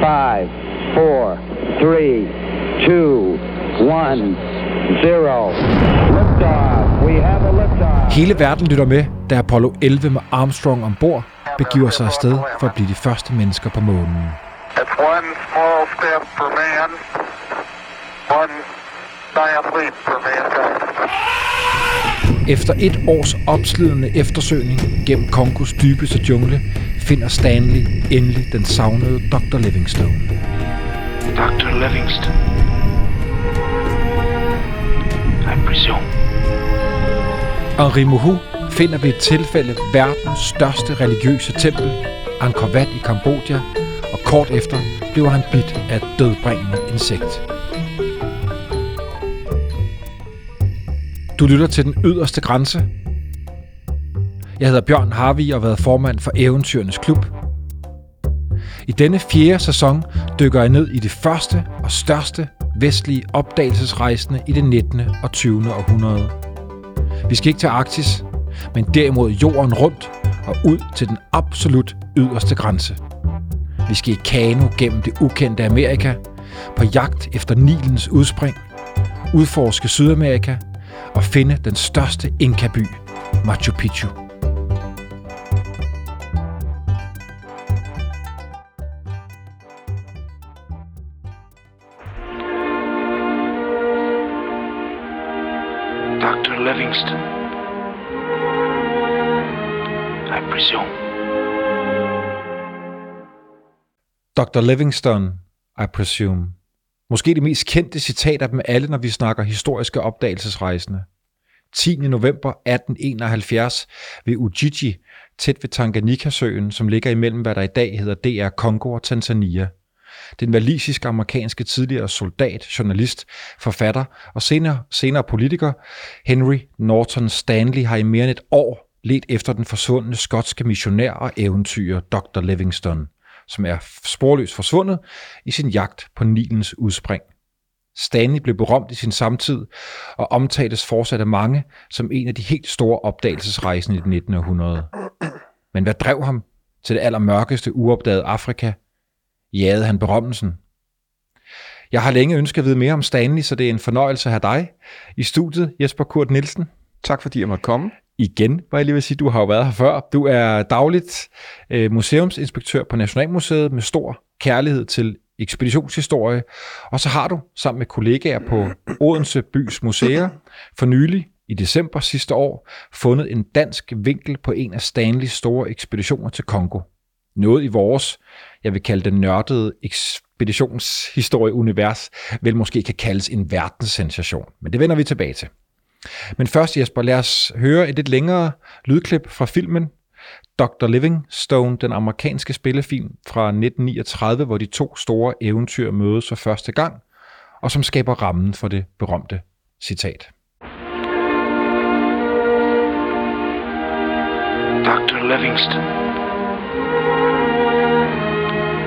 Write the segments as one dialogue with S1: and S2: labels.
S1: five, four, three, two, one, zero. Liftoff. We have a liftoff.
S2: Hele verden lytter med, da Apollo 11 med Armstrong ombord begiver sig afsted for at blive de første mennesker på månen.
S3: It's one small step for man, one giant leap for mankind.
S2: Efter et års opslidende eftersøgning gennem Kongos dybeste jungle, finder Stanley endelig den savnede Dr. Livingstone.
S4: Dr. Livingston. I presume.
S2: Henri Mohu finder ved et tilfælde verdens største religiøse tempel, Angkor Wat i Kambodja, og kort efter bliver han bidt af et dødbringende insekt. Du lytter til den yderste grænse. Jeg hedder Bjørn Harvi og har været formand for Eventyrenes Klub. I denne fjerde sæson dykker jeg ned i det første og største vestlige opdagelsesrejsende i det 19. og 20. århundrede. Vi skal ikke til Arktis, men derimod jorden rundt og ud til den absolut yderste grænse. Vi skal i kano gennem det ukendte Amerika, på jagt efter Nilens udspring, udforske Sydamerika og finde den største Inka-by, Machu Picchu.
S4: Dr. Livingston. I presume.
S2: Dr. Livingstone, I presume. Måske det mest kendte citat af dem alle, når vi snakker historiske opdagelsesrejsende. 10. november 1871 ved Ujiji, tæt ved Tanganyika-søen, som ligger imellem, hvad der i dag hedder DR Kongo og Tanzania. Den valisiske amerikanske tidligere soldat, journalist, forfatter og senere, senere politiker Henry Norton Stanley har i mere end et år let efter den forsvundne skotske missionær og eventyrer Dr. Livingstone, som er sporløst forsvundet i sin jagt på Nilens udspring. Stanley blev berømt i sin samtid og omtales fortsat af mange som en af de helt store opdagelsesrejsende i det 19. århundrede. Men hvad drev ham til det allermørkeste uopdagede Afrika? Jagede han berømmelsen? Jeg har længe ønsket at vide mere om Stanley, så det er en fornøjelse at have dig i studiet, Jesper Kurt Nielsen.
S5: Tak fordi jeg måtte komme.
S2: Igen, var jeg lige vil sige, du har jo været her før. Du er dagligt øh, museumsinspektør på Nationalmuseet med stor kærlighed til ekspeditionshistorie, og så har du sammen med kollegaer på Odense Bys Museer for nylig i december sidste år fundet en dansk vinkel på en af Stanleys store ekspeditioner til Kongo. Noget i vores, jeg vil kalde det nørdede ekspeditionshistorie-univers, vel måske kan kaldes en verdenssensation. Men det vender vi tilbage til. Men først Jesper, lad os høre et lidt længere lydklip fra filmen Dr. Livingstone, den amerikanske spillefilm fra 1939, hvor de to store eventyr mødes for første gang, og som skaber rammen for det berømte citat.
S4: Dr. Livingston.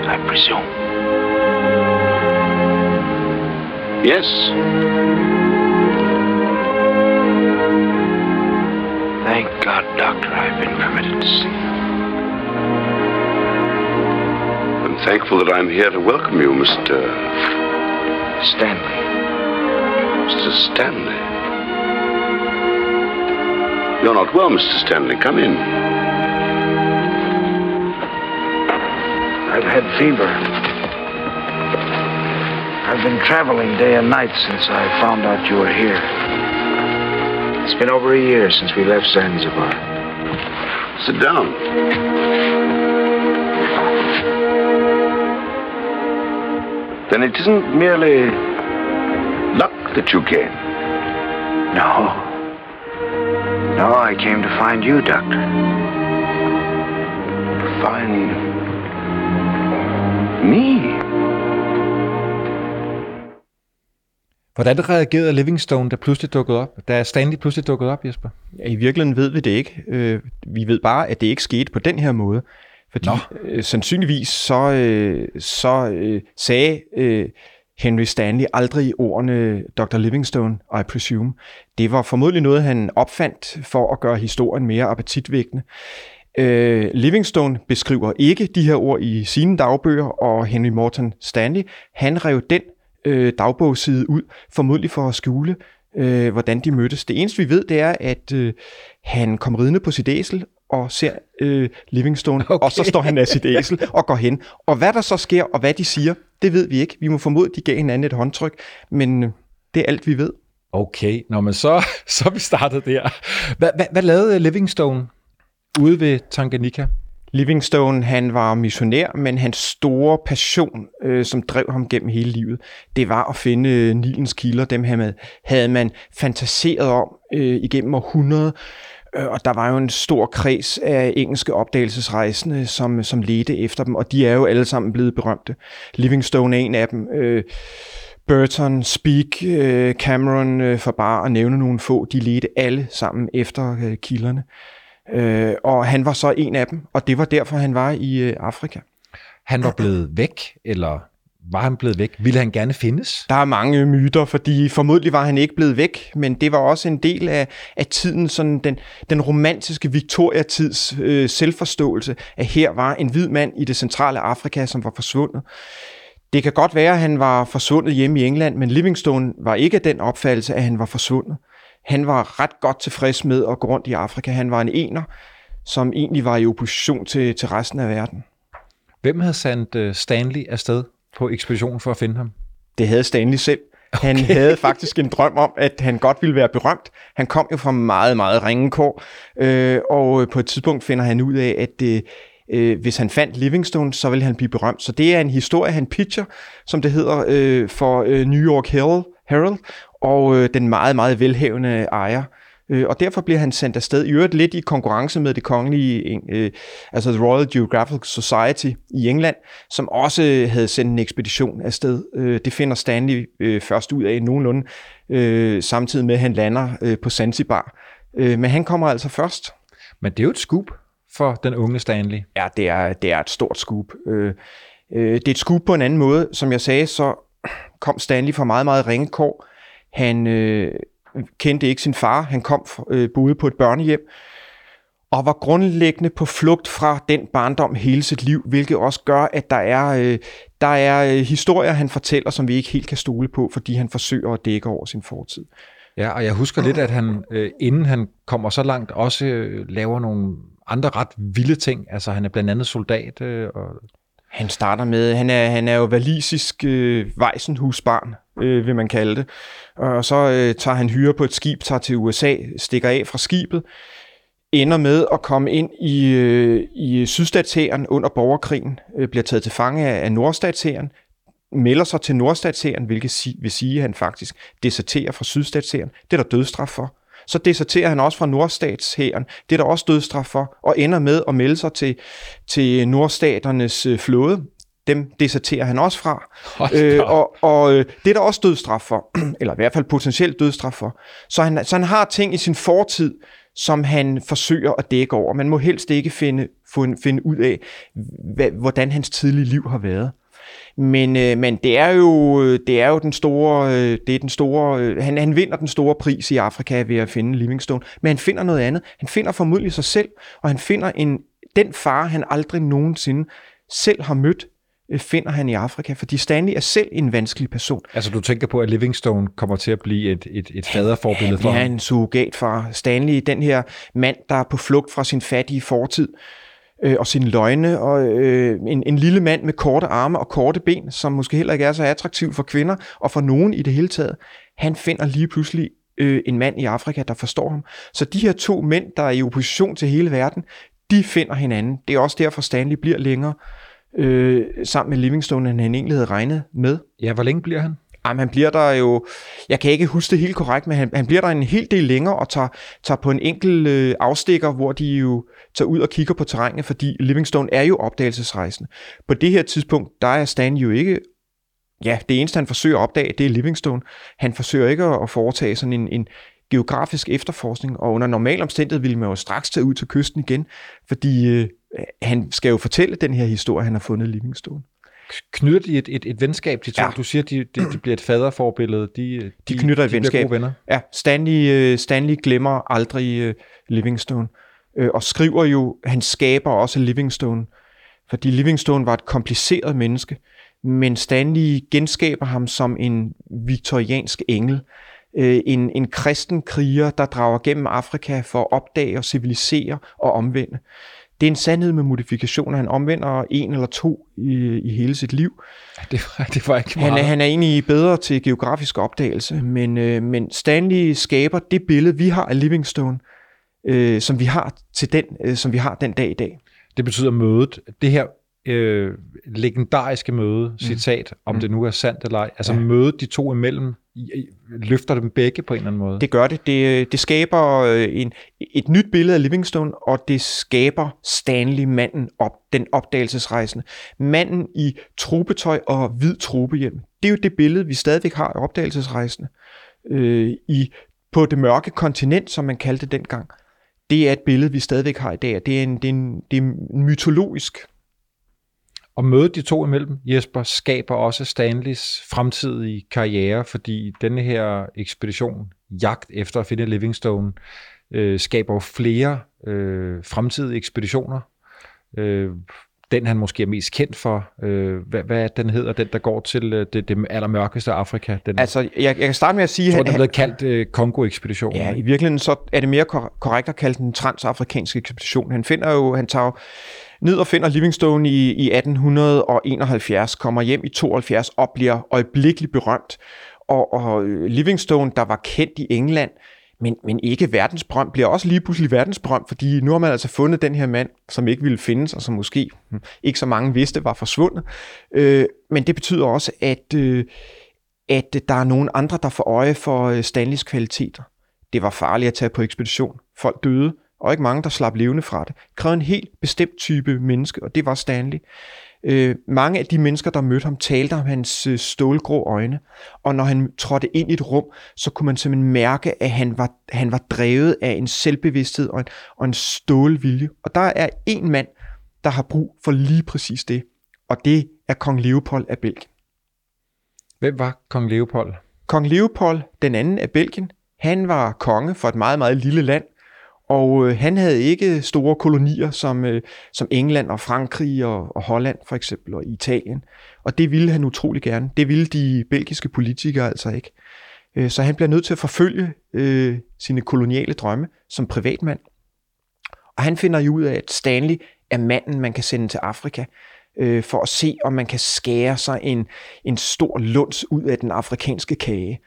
S4: I presume.
S6: Yes.
S4: Thank God, Doctor, I've been permitted to see you.
S6: I'm thankful that I'm here to welcome you, Mr.
S4: Stanley.
S6: Mr. Stanley. You're not well, Mr. Stanley. Come in.
S4: I've had fever. I've been traveling day and night since I found out you were here. It's been over a year since we left Zanzibar.
S6: Sit down. Then it isn't merely luck that you came.
S4: No. No, I came to find you, Doctor.
S6: Find me.
S2: Hvordan reagerede Livingstone, der pludselig dukkede op? Da Stanley pludselig dukkede op, Jesper?
S5: Ja, I virkeligheden ved vi det ikke. Øh, vi ved bare, at det ikke skete på den her måde. Fordi
S2: Nå.
S5: øh, sandsynligvis så, øh, så øh, sagde øh, Henry Stanley aldrig ordene Dr. Livingstone, I presume. Det var formodentlig noget, han opfandt for at gøre historien mere appetitvækkende. Øh, Livingstone beskriver ikke de her ord i sine dagbøger, og Henry Morton Stanley, han rev den øh, dagbogsside ud, formodentlig for at skjule, øh, hvordan de mødtes. Det eneste vi ved, det er, at øh, han kom ridende på sit æsel og ser øh, Livingstone, okay. og så står han af sit æsel og går hen. Og hvad der så sker, og hvad de siger, det ved vi ikke. Vi må formode, at de gav hinanden et håndtryk, men øh, det er alt, vi ved.
S2: Okay, Nå, men så, så vi startet der. Hvad, hvad, hvad lavede Livingstone ude ved Tanganyika?
S5: Livingstone, han var missionær, men hans store passion, øh, som drev ham gennem hele livet, det var at finde øh, Nilens kilder. Dem her med, havde man fantaseret om øh, igennem århundreder. Øh, og der var jo en stor kreds af engelske opdagelsesrejsende, som, som ledte efter dem, og de er jo alle sammen blevet berømte. Livingstone er en af dem. Øh, Burton, Speak, øh, Cameron, øh, for bare at nævne nogle få, de ledte alle sammen efter øh, kilderne. Øh, og han var så en af dem, og det var derfor, han var i øh, Afrika.
S2: Han var blevet væk, eller var han blevet væk? Ville han gerne findes?
S5: Der er mange myter, fordi formodentlig var han ikke blevet væk, men det var også en del af, af tiden, sådan den, den romantiske Victoria-tids øh, selvforståelse, at her var en hvid mand i det centrale Afrika, som var forsvundet. Det kan godt være, at han var forsvundet hjemme i England, men Livingstone var ikke af den opfattelse, at han var forsvundet. Han var ret godt tilfreds med at gå rundt i Afrika. Han var en ener, som egentlig var i opposition til, til resten af verden.
S2: Hvem havde sendt øh, Stanley afsted på ekspedition for at finde ham?
S5: Det havde Stanley selv. Okay. Han havde faktisk en drøm om, at han godt ville være berømt. Han kom jo fra meget, meget ringekår, øh, og på et tidspunkt finder han ud af, at øh, øh, hvis han fandt Livingstone, så ville han blive berømt. Så det er en historie, han pitcher, som det hedder, øh, for øh, New York Herald, Herald og øh, den meget, meget velhævende ejer. Øh, og derfor bliver han sendt afsted, i øvrigt lidt i konkurrence med det kongelige, øh, altså The Royal Geographical Society i England, som også havde sendt en ekspedition afsted. Øh, det finder Stanley øh, først ud af nogenlunde, øh, samtidig med at han lander øh, på Zanzibar. Øh, men han kommer altså først.
S2: Men det er jo et scoop for den unge Stanley.
S5: Ja, det er, det er et stort scoop. Øh, øh, det er et scoop på en anden måde. Som jeg sagde, så kom Stanley fra meget, meget ringe kår. Han øh, kendte ikke sin far. Han kom øh, boede på et børnehjem og var grundlæggende på flugt fra den barndom hele sit liv, hvilket også gør, at der er, øh, der er øh, historier, han fortæller, som vi ikke helt kan stole på, fordi han forsøger at dække over sin fortid.
S2: Ja, og jeg husker lidt, at han, øh, inden han kommer så langt, også øh, laver nogle andre ret vilde ting. Altså, han er blandt andet soldat. Øh, og...
S5: Han starter med, han er, han er jo valisisk øh, vejsenhusbarn, øh, vil man kalde det. Og så øh, tager han hyre på et skib, tager til USA, stikker af fra skibet, ender med at komme ind i, øh, i sydstatshæren under borgerkrigen, øh, bliver taget til fange af, af nordstatshæren, melder sig til nordstatshæren, hvilket si, vil sige, at han faktisk deserterer fra sydstatshæren. Det er der dødstraf for. Så deserterer han også fra nordstatshæren. Det er der også dødstraf for. Og ender med at melde sig til, til nordstaternes øh, flåde. Dem deserterer han også fra. Øh, og og øh, det er der også dødstraf for. Eller i hvert fald potentielt dødstraf for. Så han, så han har ting i sin fortid, som han forsøger at dække over. Man må helst ikke finde, finde ud af, hvad, hvordan hans tidlige liv har været. Men, øh, men det er jo det er jo den store øh, det er den store øh, han han vinder den store pris i Afrika ved at finde Livingstone, men han finder noget andet. Han finder formodentlig sig selv, og han finder en den far han aldrig nogensinde selv har mødt øh, finder han i Afrika, fordi Stanley er selv en vanskelig person.
S2: Altså du tænker på, at Livingstone kommer til at blive et, et, et faderforbillede for
S5: ham?
S2: Ja,
S5: en surrogatfar. Stanley, den her mand, der er på flugt fra sin fattige fortid, øh, og sine løgne, og øh, en, en lille mand med korte arme og korte ben, som måske heller ikke er så attraktiv for kvinder, og for nogen i det hele taget, han finder lige pludselig øh, en mand i Afrika, der forstår ham. Så de her to mænd, der er i opposition til hele verden, de finder hinanden. Det er også derfor, Stanley bliver længere øh, sammen med Livingstone, end han egentlig havde regnet med.
S2: Ja, hvor længe bliver han?
S5: Jamen, han bliver der jo, jeg kan ikke huske det helt korrekt, men han, han bliver der en hel del længere og tager, tager på en enkelt øh, afstikker, hvor de jo tager ud og kigger på terrænet, fordi Livingstone er jo opdagelsesrejsende. På det her tidspunkt, der er Stan jo ikke, ja, det eneste han forsøger at opdage, det er Livingstone. Han forsøger ikke at foretage sådan en, en geografisk efterforskning, og under normal omstændighed ville man jo straks tage ud til kysten igen, fordi øh, han skal jo fortælle den her historie, han har fundet Livingstone
S2: knytter de et, et, et venskab, de to? Ja. Du siger, de, de, de bliver et faderforbillede. De,
S5: de, de knytter et de venskab.
S2: venner.
S5: Ja, Stanley, uh, Stanley glemmer aldrig uh, Livingstone. øh, og skriver jo, han skaber også Livingstone, fordi Livingstone var et kompliceret menneske, men Stanley genskaber ham som en viktoriansk engel, øh, en, en kristen kriger, der drager gennem Afrika for at opdage og civilisere og omvende. Det er en sandhed med modifikationer. Han omvender en eller to i, i hele sit liv.
S2: Det var, det var ikke meget.
S5: Han er, han er egentlig bedre til geografisk opdagelse, men, øh, men Stanley skaber det billede, vi har af Livingstone, øh, som vi har til den, øh, som vi har den dag i dag.
S2: Det betyder mødet. Det her øh, legendariske møde, citat, om
S5: Mm.
S2: det nu er sandt eller ej, altså
S5: Ja.
S2: mødet de to imellem, løfter dem begge på en eller anden måde.
S5: Det gør det. Det, det skaber øh, en, et nyt billede af Livingstone, og det skaber Stanley manden op, den opdagelsesrejsende. Manden i trupetøj og hvid trupehjem. Det er jo det billede, vi stadigvæk har af opdagelsesrejsende øh, i, på det mørke kontinent, som man kaldte det dengang. Det er et billede, vi stadigvæk har i dag, det er, en, det er, en, det er mytologisk.
S2: Og mødet de to imellem, Jesper, skaber også Stanleys fremtidige karriere, fordi denne her ekspedition, jagt efter at finde Livingstone, øh, skaber jo flere øh, fremtidige ekspeditioner. Øh, den han måske er mest kendt for, øh, hvad, hvad er den hedder, den der går til øh, det, det allermørkeste Afrika? Den,
S5: Altså, jeg, jeg kan starte med at sige,
S2: jeg tror, den er blevet kaldt øh, Kongo-ekspeditionen.
S5: Ja,
S2: ikke?
S5: i virkeligheden så er det mere kor- korrekt at kalde den transafrikanske ekspedition. Han finder jo, han tager jo ned og finder Livingstone i, i 1871, kommer hjem i 72 og bliver øjeblikkeligt berømt. Og, og øh, Livingstone, der var kendt i England, men, men ikke verdensbrøm, bliver også lige pludselig verdensbrøm, fordi nu har man altså fundet den her mand, som ikke ville findes, og som måske hm, ikke så mange vidste var forsvundet. Øh, men det betyder også, at, øh, at der er nogen andre, der får øje for øh, Stanleys kvaliteter. Det var farligt at tage på ekspedition. Folk døde, og ikke mange, der slap levende fra det. Det krævede en helt bestemt type menneske, og det var Stanley. Øh, mange af de mennesker, der mødte ham, talte om hans øh, stålgrå øjne, og når han trådte ind i et rum, så kunne man simpelthen mærke, at han var, han var drevet af en selvbevidsthed og en, og en stålvilje. Og der er en mand, der har brug for lige præcis det, og det er kong Leopold af Belgien.
S2: Hvem var kong Leopold?
S5: Kong Leopold den anden af Belgien, han var konge for et meget, meget lille land, og øh, han havde ikke store kolonier som, øh, som England og Frankrig og, og Holland for eksempel, og Italien. Og det ville han utrolig gerne. Det ville de belgiske politikere altså ikke. Øh, så han bliver nødt til at forfølge øh, sine koloniale drømme som privatmand. Og han finder jo ud af, at Stanley er manden, man kan sende til Afrika, øh, for at se, om man kan skære sig en, en stor lunds ud af den afrikanske kage.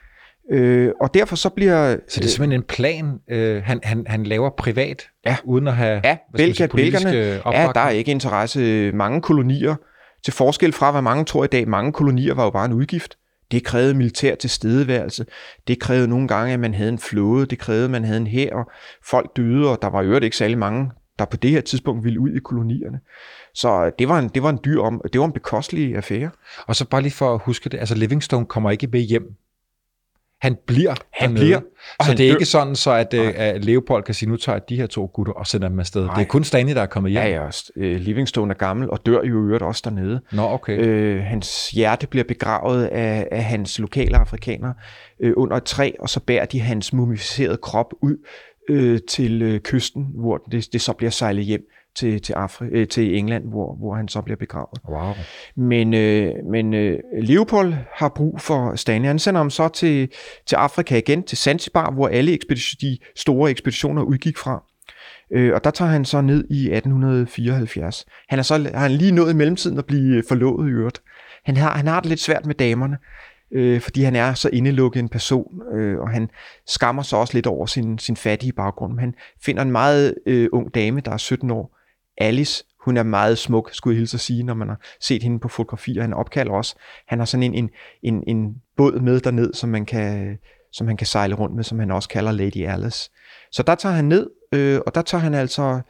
S5: Øh, og derfor så bliver...
S2: Så det er simpelthen en plan, øh, han, han, han laver privat,
S5: Ja.
S2: uden at have
S5: Ja, Belgia, belgerne,
S2: øh,
S5: ja,
S2: opbakning.
S5: der er ikke interesse. Mange kolonier, til forskel fra hvad mange tror i dag, mange kolonier var jo bare en udgift. Det krævede militær tilstedeværelse. Det krævede nogle gange, at man havde en flåde. Det krævede, at man havde en hær, og folk døde, og der var i øvrigt ikke særlig mange, der på det her tidspunkt ville ud i kolonierne. Så det var en, det var en dyr om, det var en bekostelig affære.
S2: Og så bare lige for at huske det, altså Livingstone kommer ikke med hjem. Han bliver
S5: Han
S2: dernede.
S5: bliver, og
S2: Så
S5: han
S2: det er
S5: dør.
S2: ikke sådan, så at, øh, at Leopold kan sige, nu tager jeg de her to gutter og sender dem afsted.
S5: Nej.
S2: Det er kun Stanley, der er kommet hjem.
S5: Ja, ja, øh, Livingstone er gammel og dør jo i øvrigt også dernede.
S2: Nå, okay.
S5: Øh, hans hjerte bliver begravet af, af hans lokale afrikanere øh, under et træ, og så bærer de hans mumificerede krop ud øh, til øh, kysten, hvor det, det så bliver sejlet hjem til, til, Afri, øh, til England, hvor, hvor han så bliver begravet.
S2: Wow.
S5: Men, øh, men øh, Leopold har brug for Stanley. Han sender ham så til, til Afrika igen, til Zanzibar, hvor alle ekspedition, de store ekspeditioner udgik fra. Øh, og der tager han så ned i 1874. Han er så har han lige nået i mellemtiden at blive forlovet i øvrigt. Han har, han har det lidt svært med damerne, øh, fordi han er så indelukket en person, øh, og han skammer sig også lidt over sin, sin fattige baggrund. Men han finder en meget øh, ung dame, der er 17 år, Alice. Hun er meget smuk, skulle jeg hilse at sige, når man har set hende på fotografier. Han opkalder også. Han har sådan en, en, en, en båd med derned, som man kan som han kan sejle rundt med, som han også kalder Lady Alice. Så der tager han ned, øh, og der tager han altså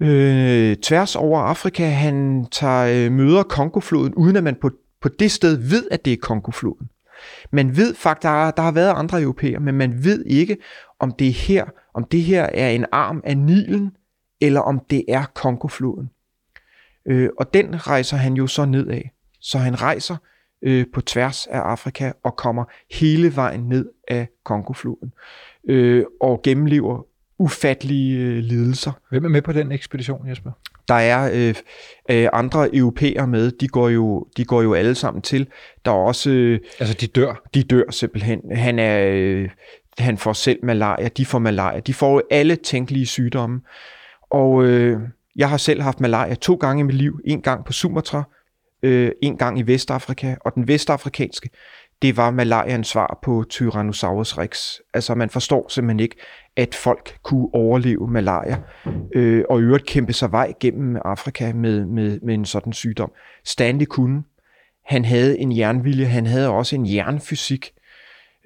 S5: øh, tværs over Afrika. Han tager øh, møder Kongofloden, uden at man på, på det sted ved, at det er Kongofloden. Man ved faktisk, der, der har været andre europæer, men man ved ikke, om det er her, om det her er en arm af Nilen, eller om det er Kongofloden. Øh, og den rejser han jo så nedad. Så han rejser øh, på tværs af Afrika og kommer hele vejen ned af Kongofloden. Øh, og gennemlever ufattelige øh, lidelser.
S2: Hvem er med på den ekspedition, Jesper?
S5: Der er øh, øh, andre europæere med, de går, jo, de går jo alle sammen til. Der er også, øh,
S2: Altså, de dør.
S5: de dør simpelthen. Han, er, øh, han får selv malaria, de får malaria. De får jo alle tænkelige sygdomme. Og øh, jeg har selv haft malaria to gange i mit liv. En gang på Sumatra, øh, en gang i Vestafrika. Og den vestafrikanske, det var malarians svar på Tyrannosaurus rex. Altså man forstår simpelthen ikke, at folk kunne overleve malaria, øh, og i øvrigt kæmpe sig vej gennem Afrika med, med, med en sådan sygdom. Stanley kunne. Han havde en jernvilje, han havde også en jernfysik.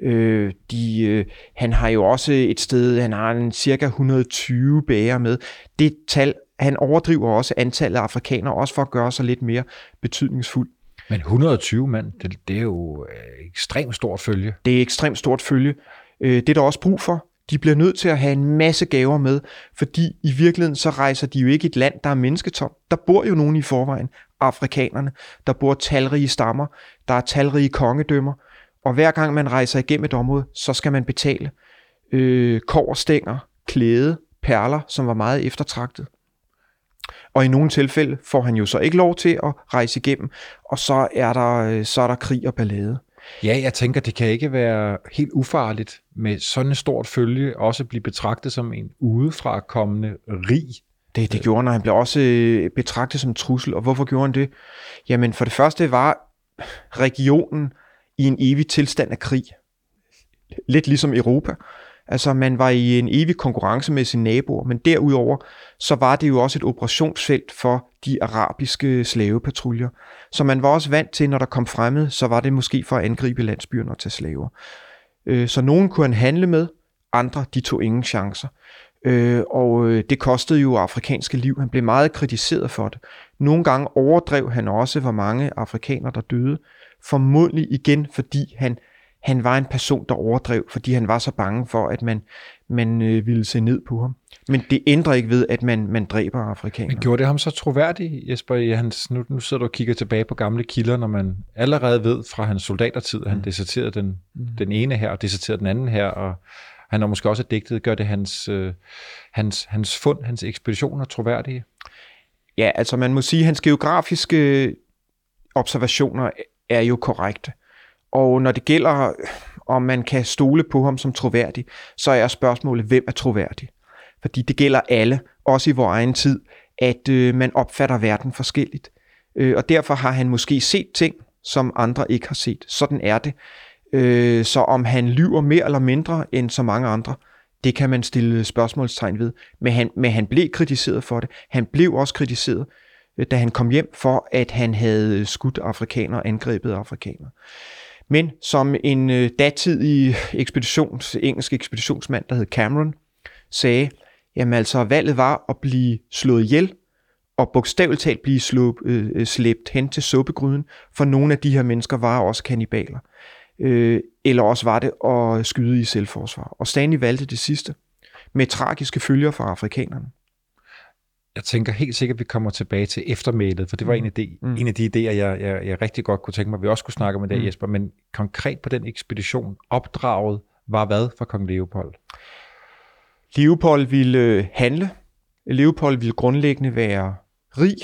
S5: Øh, de, øh, han har jo også et sted, han har en cirka 120 bæger med. Det tal, han overdriver også antallet af afrikanere, også for at gøre sig lidt mere betydningsfuld.
S2: Men 120 mand, det, det er jo øh, ekstremt stort følge.
S5: Det er ekstremt stort følge. Øh, det er der også brug for. De bliver nødt til at have en masse gaver med, fordi i virkeligheden så rejser de jo ikke et land, der er mennesketom. Der bor jo nogen i forvejen, afrikanerne. Der bor talrige stammer, der er talrige kongedømmer, og hver gang man rejser igennem et område, så skal man betale øh, koverstænger, klæde, perler, som var meget eftertragtet. Og i nogle tilfælde får han jo så ikke lov til at rejse igennem, og så er der, øh, så er der krig og ballade.
S2: Ja, jeg tænker, det kan ikke være helt ufarligt med sådan et stort følge også blive betragtet som en udefra kommende rig.
S5: Det, det gjorde han, og han blev også øh, betragtet som en trussel. Og hvorfor gjorde han det? Jamen for det første var regionen i en evig tilstand af krig. Lidt ligesom Europa. Altså man var i en evig konkurrence med sine naboer, men derudover så var det jo også et operationsfelt for de arabiske slavepatruljer. Så man var også vant til, når der kom fremmed, så var det måske for at angribe landsbyerne og tage slaver. Øh, så nogen kunne han handle med, andre de tog ingen chancer. Øh, og øh, det kostede jo afrikanske liv. Han blev meget kritiseret for det. Nogle gange overdrev han også, hvor mange afrikanere, der døde. Formodentlig igen, fordi han, han var en person, der overdrev, fordi han var så bange for, at man, man øh, ville se ned på ham. Men det ændrer ikke ved, at man, man dræber afrikanere.
S2: Men gjorde det ham så troværdig, Jesper, i hans, nu, nu sidder du og kigger tilbage på gamle kilder, når man allerede ved fra hans soldatertid, at han
S5: Mm.
S2: deserterede den, den ene her, og deserterede den anden her, og han har måske også digtet, gør det hans, øh, hans, hans fund, hans ekspeditioner troværdige?
S5: Ja, altså man må sige, at hans geografiske observationer er jo korrekte. Og når det gælder, om man kan stole på ham som troværdig, så er spørgsmålet, hvem er troværdig? Fordi det gælder alle, også i vores egen tid, at øh, man opfatter verden forskelligt. Øh, og derfor har han måske set ting, som andre ikke har set. Sådan er det. Øh, så om han lyver mere eller mindre end så mange andre, det kan man stille spørgsmålstegn ved. Men han, men han blev kritiseret for det. Han blev også kritiseret, Øh, da han kom hjem for, at han havde skudt afrikanere og angrebet afrikanere. Men som en øh, datidig ekspeditions, engelsk ekspeditionsmand, der hed Cameron, sagde, jamen altså valget var at blive slået ihjel, og bogstaveligt talt blive slå, øh, slæbt hen til suppegryden, for nogle af de her mennesker var også kannibaler. Øh, eller også var det at skyde i selvforsvar. Og Stanley valgte det sidste, med tragiske følger for afrikanerne.
S2: Jeg tænker helt sikkert, at vi kommer tilbage til eftermælet, for det var en af de, mm. en af de idéer, jeg, jeg, jeg rigtig godt kunne tænke mig, at vi også skulle snakke om i dag,
S5: Mm.
S2: Jesper. Men konkret på den ekspedition, opdraget var hvad for kong Leopold?
S5: Leopold ville øh, handle. Leopold ville grundlæggende være rig,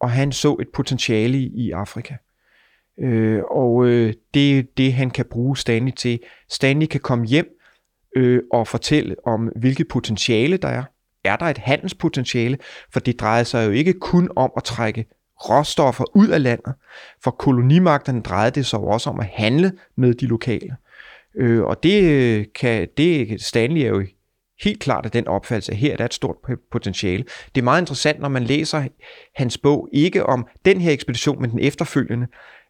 S5: og han så et potentiale i i Afrika. Øh, og øh, det er det, han kan bruge Stanley til. Stanley kan komme hjem øh, og fortælle om, hvilket potentiale der er. Er der et handelspotentiale? For det drejer sig jo ikke kun om at trække råstoffer ud af landet. For kolonimagterne drejede det sig også om at handle med de lokale. Øh, og det øh, kan det Stanley er jo helt klart af den opfattelse, at her er der et stort potentiale. Det er meget interessant, når man læser hans bog, ikke om den her ekspedition, men den efterfølgende,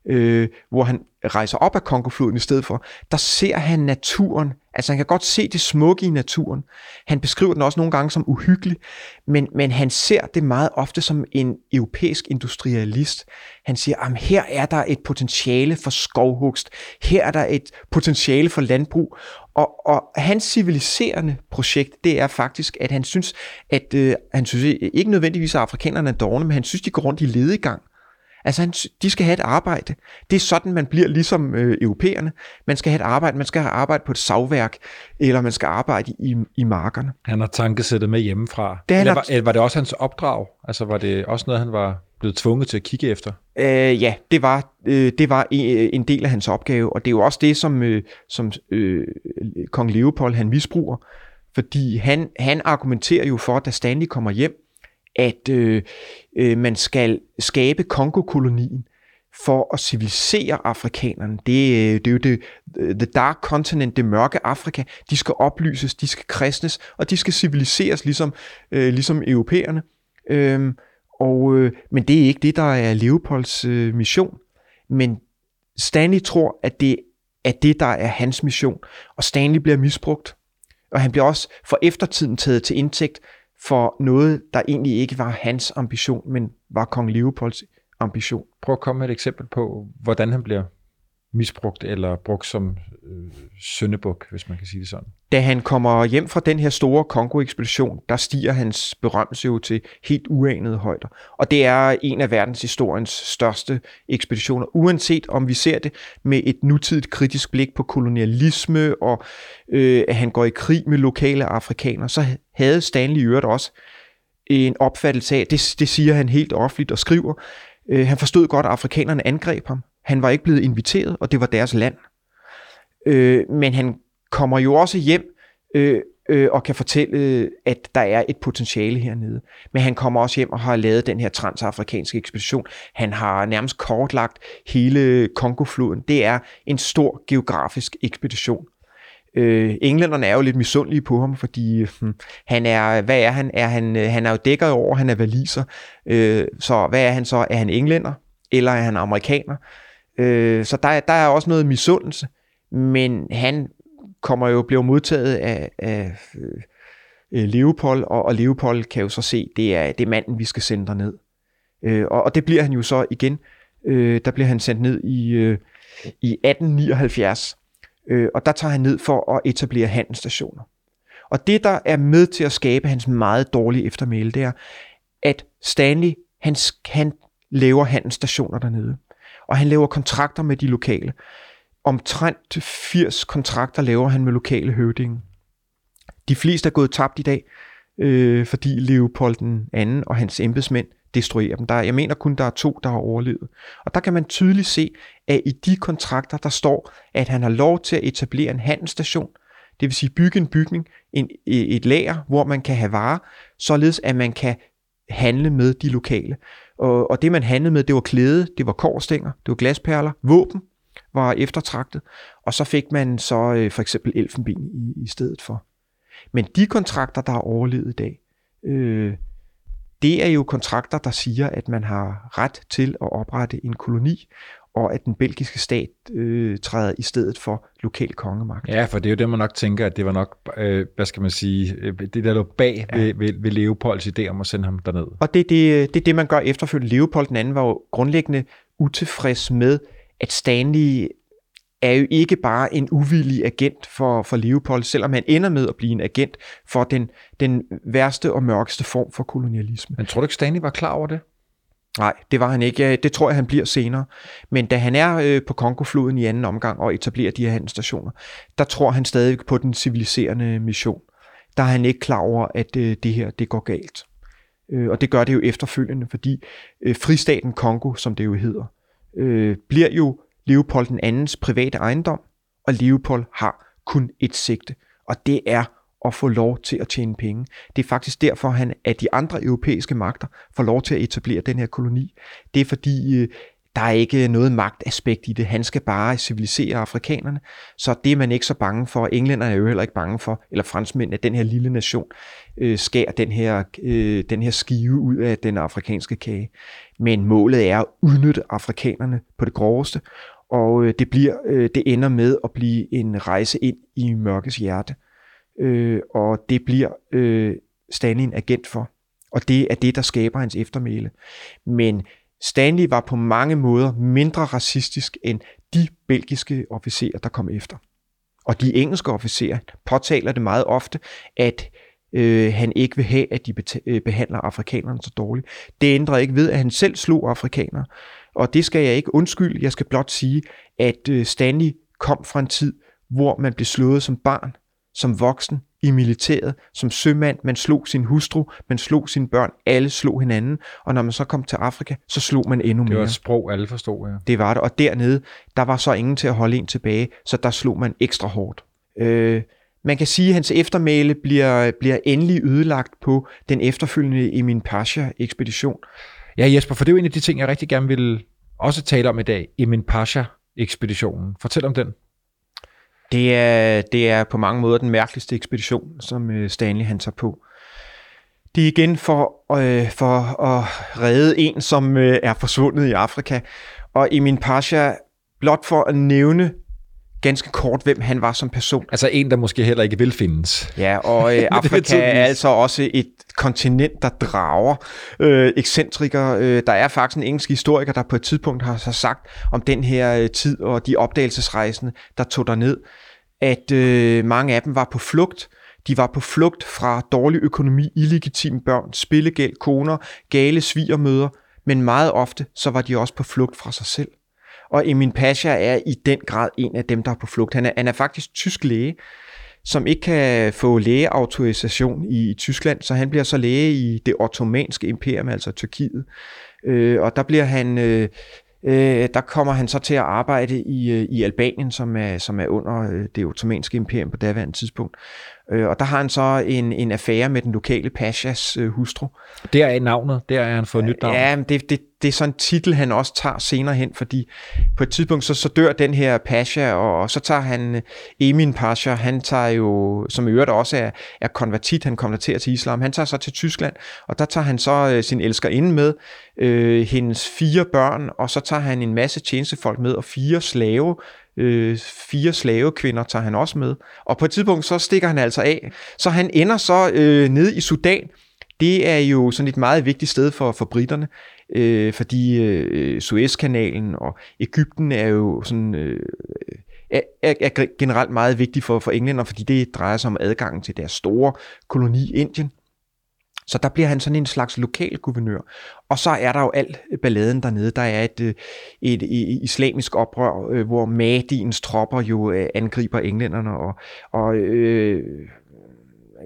S5: øh, hvor han rejser op ad Kongofloden i stedet for, der ser han naturen, altså han kan godt se det smukke i naturen. Han beskriver den også nogle gange som uhyggelig, men, men han ser det meget ofte som en europæisk industrialist. Han siger, at her er der et potentiale for skovhugst, her er der et potentiale for landbrug, og, og hans civiliserende projekt, det er faktisk, at han synes, at øh, han synes ikke nødvendigvis, at afrikanerne er dårne, men han synes, de går rundt i ledegang. Altså, han, de skal have et arbejde. Det er sådan, man bliver ligesom øh, europæerne. Man skal have et arbejde. Man skal have arbejde på et savværk, eller man skal arbejde i, i markerne.
S2: Han har tankesættet med hjemmefra.
S5: Det,
S2: Eller
S5: har-
S2: var, var det også hans opdrag? Altså var det også noget, han var blevet tvunget til at kigge efter?
S5: Øh, ja, det var, øh, det var en, en del af hans opgave, og det er jo også det, som, øh, som øh, kong Leopold han misbruger, fordi han, han argumenterer jo for, da Stanley kommer hjem, at øh, øh, man skal skabe Kongo-kolonien for at civilisere afrikanerne. Det, øh, det er jo det, øh, the dark continent, det mørke Afrika. De skal oplyses, de skal kristnes, og de skal civiliseres ligesom, øh, ligesom europæerne. Øhm, og, øh, men det er ikke det, der er Leopolds øh, mission. Men Stanley tror, at det er det, der er hans mission. Og Stanley bliver misbrugt. Og han bliver også for eftertiden taget til indtægt for noget, der egentlig ikke var hans ambition, men var kong Leopolds ambition.
S2: Prøv at komme med et eksempel på, hvordan han bliver misbrugt eller brugt som øh, søndebuk, hvis man kan sige det sådan.
S5: Da han kommer hjem fra den her store Kongo-ekspedition, der stiger hans berømmelse jo til helt uanede højder. Og det er en af verdenshistoriens største ekspeditioner, uanset om vi ser det med et nutidigt kritisk blik på kolonialisme, og øh, at han går i krig med lokale afrikanere, så havde Stanley i øvrigt også en opfattelse af, det, det siger han helt offentligt og skriver, øh, han forstod godt, at afrikanerne angreb ham. Han var ikke blevet inviteret, og det var deres land. Øh, men han kommer jo også hjem øh, øh, og kan fortælle, at der er et potentiale hernede. Men han kommer også hjem og har lavet den her transafrikanske ekspedition. Han har nærmest kortlagt hele Kongofloden. Det er en stor geografisk ekspedition. Øh, englænderne er jo lidt misundelige på ham, fordi hm, han er, hvad er han? Er han, øh, han er jo dækket over, han er valiser. Øh, så hvad er han så? Er han englænder? Eller er han amerikaner? Øh, så der, der er også noget misundelse. Men han kommer jo bliver modtaget af, af øh, Leopold, og, og Leopold kan jo så se, det er, det er manden, vi skal sende derned. Øh, og, og det bliver han jo så igen. Øh, der bliver han sendt ned i, øh, i 1879. Øh, og der tager han ned for at etablere handelsstationer. Og det, der er med til at skabe hans meget dårlige eftermæle, det er, at Stanley, han, han laver handelsstationer dernede. Og han laver kontrakter med de lokale. Omtrent 80 kontrakter laver han med lokale høvdinge. De fleste er gået tabt i dag, øh, fordi Leopold den anden og hans embedsmænd destruerer dem. Der, jeg mener kun, der er to, der har overlevet. Og der kan man tydeligt se, at i de kontrakter, der står, at han har lov til at etablere en handelsstation, det vil sige bygge en bygning, en, et lager, hvor man kan have varer, således at man kan handle med de lokale. Og, og det man handlede med, det var klæde, det var korstænger, det var glasperler, våben var eftertragtet, og så fik man så øh, for eksempel elfenben i, i stedet for. Men de kontrakter, der er overlevet i dag, øh, det er jo kontrakter, der siger, at man har ret til at oprette en koloni, og at den belgiske stat øh, træder i stedet for lokal kongemagt.
S2: Ja, for det er jo det, man nok tænker, at det var nok, øh, hvad skal man sige, øh, det der lå bag ja. ved, ved, ved Leopolds idé om at sende ham derned.
S5: Og det er det, det, det, man gør efterfølgende. Leopold den anden var jo grundlæggende utilfreds med, at Stanley er jo ikke bare en uvillig agent for, for Leopold, selvom han ender med at blive en agent for den, den værste og mørkeste form for kolonialisme.
S2: Men tror du ikke, Stanley var klar over det?
S5: Nej, det var han ikke. Det tror jeg, han bliver senere. Men da han er øh, på Kongofloden i anden omgang og etablerer de her handelsstationer, der tror han stadig på den civiliserende mission. Der er han ikke klar over, at øh, det her det går galt. Øh, og det gør det jo efterfølgende, fordi øh, fristaten Kongo, som det jo hedder, øh, bliver jo Leopold den andens private ejendom, og Leopold har kun et sigte, og det er at få lov til at tjene penge. Det er faktisk derfor, han at de andre europæiske magter får lov til at etablere den her koloni. Det er fordi, øh, der er ikke noget magtaspekt i det. Han skal bare civilisere afrikanerne. Så det er man ikke så bange for. Englænderne er jo heller ikke bange for, eller franskmænd, at den her lille nation øh, skærer den her, øh, den her skive ud af den afrikanske kage. Men målet er at udnytte afrikanerne på det groveste, og øh, det, bliver, øh, det ender med at blive en rejse ind i mørkets hjerte. Øh, og det bliver øh, Stanley en agent for. Og det er det, der skaber hans eftermæle. Men Stanley var på mange måder mindre racistisk end de belgiske officerer, der kom efter. Og de engelske officerer påtaler det meget ofte, at øh, han ikke vil have, at de beta- øh, behandler afrikanerne så dårligt. Det ændrer ikke ved, at han selv slog afrikanere, Og det skal jeg ikke undskylde. Jeg skal blot sige, at øh, Stanley kom fra en tid, hvor man blev slået som barn, som voksen, i militæret, som sømand, man slog sin hustru, man slog sine børn, alle slog hinanden, og når man så kom til Afrika, så slog man endnu mere.
S2: Det var et sprog, alle forstod, ja.
S5: Det var det, og dernede, der var så ingen til at holde en tilbage, så der slog man ekstra hårdt. Øh, man kan sige, at hans eftermæle bliver, bliver endelig ødelagt på den efterfølgende Emin Pasha-ekspedition.
S2: Ja, Jesper, for det er jo en af de ting, jeg rigtig gerne vil også tale om i dag. Emin Pasha-ekspeditionen. Fortæl om den.
S5: Det er, det er på mange måder den mærkeligste ekspedition, som øh, Stanley han tager på. Det er igen for, øh, for at redde en, som øh, er forsvundet i Afrika. Og Emin Pasha, blot for at nævne ganske kort, hvem han var som person.
S2: Altså en, der måske heller ikke vil findes.
S5: Ja, og øh, Afrika er altså også et kontinent, der drager øh, ekscentrikere. Øh, der er faktisk en engelsk historiker, der på et tidspunkt har, har sagt om den her øh, tid og de opdagelsesrejsende, der tog der ned, at øh, mange af dem var på flugt. De var på flugt fra dårlig økonomi, illegitime børn, spillegæld, koner, gale svigermøder, men meget ofte så var de også på flugt fra sig selv. Og Emin Pasha er i den grad en af dem, der er på flugt. Han er, han er faktisk tysk læge, som ikke kan få lægeautorisation i, i Tyskland, så han bliver så læge i det ottomanske imperium, altså Tyrkiet. Øh, og der bliver han... Øh, øh, der kommer han så til at arbejde i, øh, i Albanien, som er, som er under øh, det ottomanske imperium på daværende tidspunkt. Øh, og der har han så en, en affære med den lokale Pashas øh, hustru.
S2: Der er navnet, der er han fået nyt navn.
S5: Ja, men det, det, det er sådan en titel, han også tager senere hen, fordi på et tidspunkt, så, så dør den her Pasha, og, og så tager han øh, Emin Pasha, han tager jo, som i øvrigt også er, er konvertit, han konverterer til islam, han tager så til Tyskland, og der tager han så øh, sin elskerinde med, øh, hendes fire børn, og så tager han en masse tjenestefolk med, og fire slave, øh, fire slavekvinder tager han også med. Og på et tidspunkt, så stikker han altså af. Så han ender så øh, nede i Sudan. Det er jo sådan et meget vigtigt sted for, for britterne, øh, fordi øh, Suezkanalen og Ægypten er jo sådan... Øh, er, er generelt meget vigtigt for, for englænder, fordi det drejer sig om adgangen til deres store koloni Indien. Så der bliver han sådan en slags lokal guvernør. Og så er der jo alt balladen dernede. Der er et, øh, et, et islamisk oprør, øh, hvor Mahdiens tropper jo øh, angriber englænderne, og, og øh,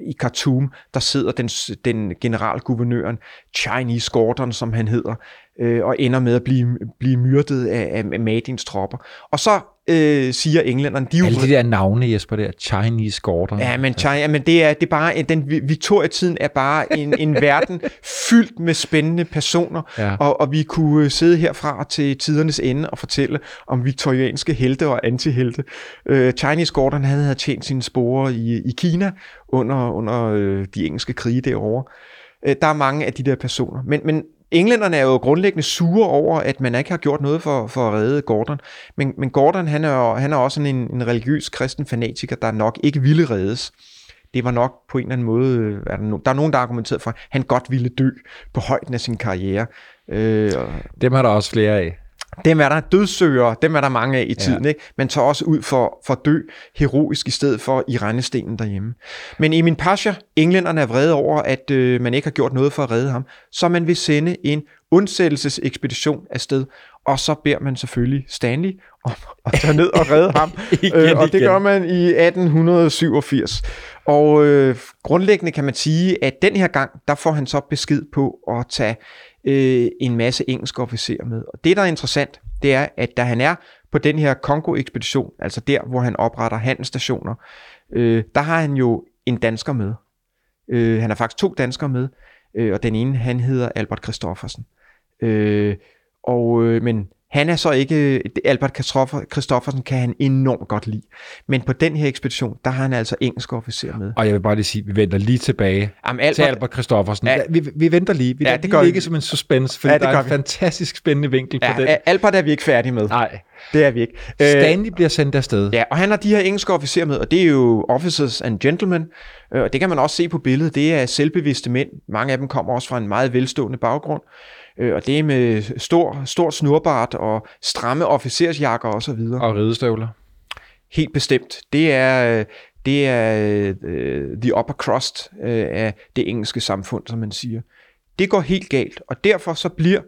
S5: i Khartoum, der sidder den, den generalguvernøren, Chinese Gordon, som han hedder, øh, og ender med at blive, blive myrdet af, af Madins tropper. Og så øh, siger englænderne... De
S2: Alle de der navne, Jesper, der Chinese Gordon.
S5: Ja, men, China, ja, men det er, det er bare, den Victoria-tiden er bare en, en verden fyldt med spændende personer, ja. og, og vi kunne øh, sidde herfra til tidernes ende og fortælle om viktorianske helte og antihelte. Øh, Chinese Gordon havde, havde tjent sine spore i, i Kina under, under øh, de engelske krige derovre. Øh, der er mange af de der personer. Men, men englænderne er jo grundlæggende sure over, at man ikke har gjort noget for, for at redde Gordon. Men, men Gordon, han er, han er også en, en religiøs kristen fanatiker, der nok ikke ville reddes. Det var nok på en eller anden måde, er der, no, der er nogen, der har argumenteret for, at han godt ville dø på højden af sin karriere. Øh,
S2: Dem har der også flere af.
S5: Dem er der dødsøgere, dem er der mange af i tiden, ja. ikke? Man tager også ud for, for at dø heroisk i stedet for i rendestenen derhjemme. Men Emin Pasha, englænderne er vrede over, at øh, man ikke har gjort noget for at redde ham, så man vil sende en undsættelsesekspedition afsted, og så beder man selvfølgelig Stanley om at tage ned og redde ham. igen, øh, og det igen. gør man i 1887. Og øh, grundlæggende kan man sige, at den her gang, der får han så besked på at tage øh, en masse engelske officerer med. Og det, der er interessant, det er, at da han er på den her Kongo-ekspedition, altså der, hvor han opretter handelsstationer, øh, der har han jo en dansker med. Øh, han har faktisk to danskere med, øh, og den ene, han hedder Albert Christoffersen. Øh, og, øh, men han er så ikke, Albert Christoffersen kan han enormt godt lide. Men på den her ekspedition, der har han altså engelsk officer med.
S2: Og jeg vil bare lige sige, vi venter lige tilbage Jamen, Albert, til Albert Christoffersen. Ja, vi, vi venter lige. Vi ja, det gør ikke som en suspense, for ja, der er en vi. fantastisk spændende vinkel ja, på den.
S5: Albert er vi ikke færdige med.
S2: Nej.
S5: Det er vi ikke.
S2: Stanley bliver sendt afsted.
S5: Ja, og han har de her engelske officerer med, og det er jo officers and gentlemen. Øh, og det kan man også se på billedet. Det er selvbevidste mænd. Mange af dem kommer også fra en meget velstående baggrund. Øh, og det er med stor, stor snurbart og stramme officersjakker og så videre.
S2: Og ridestøvler.
S5: Helt bestemt. Det er, det er uh, the upper crust uh, af det engelske samfund, som man siger. Det går helt galt, og derfor så bliver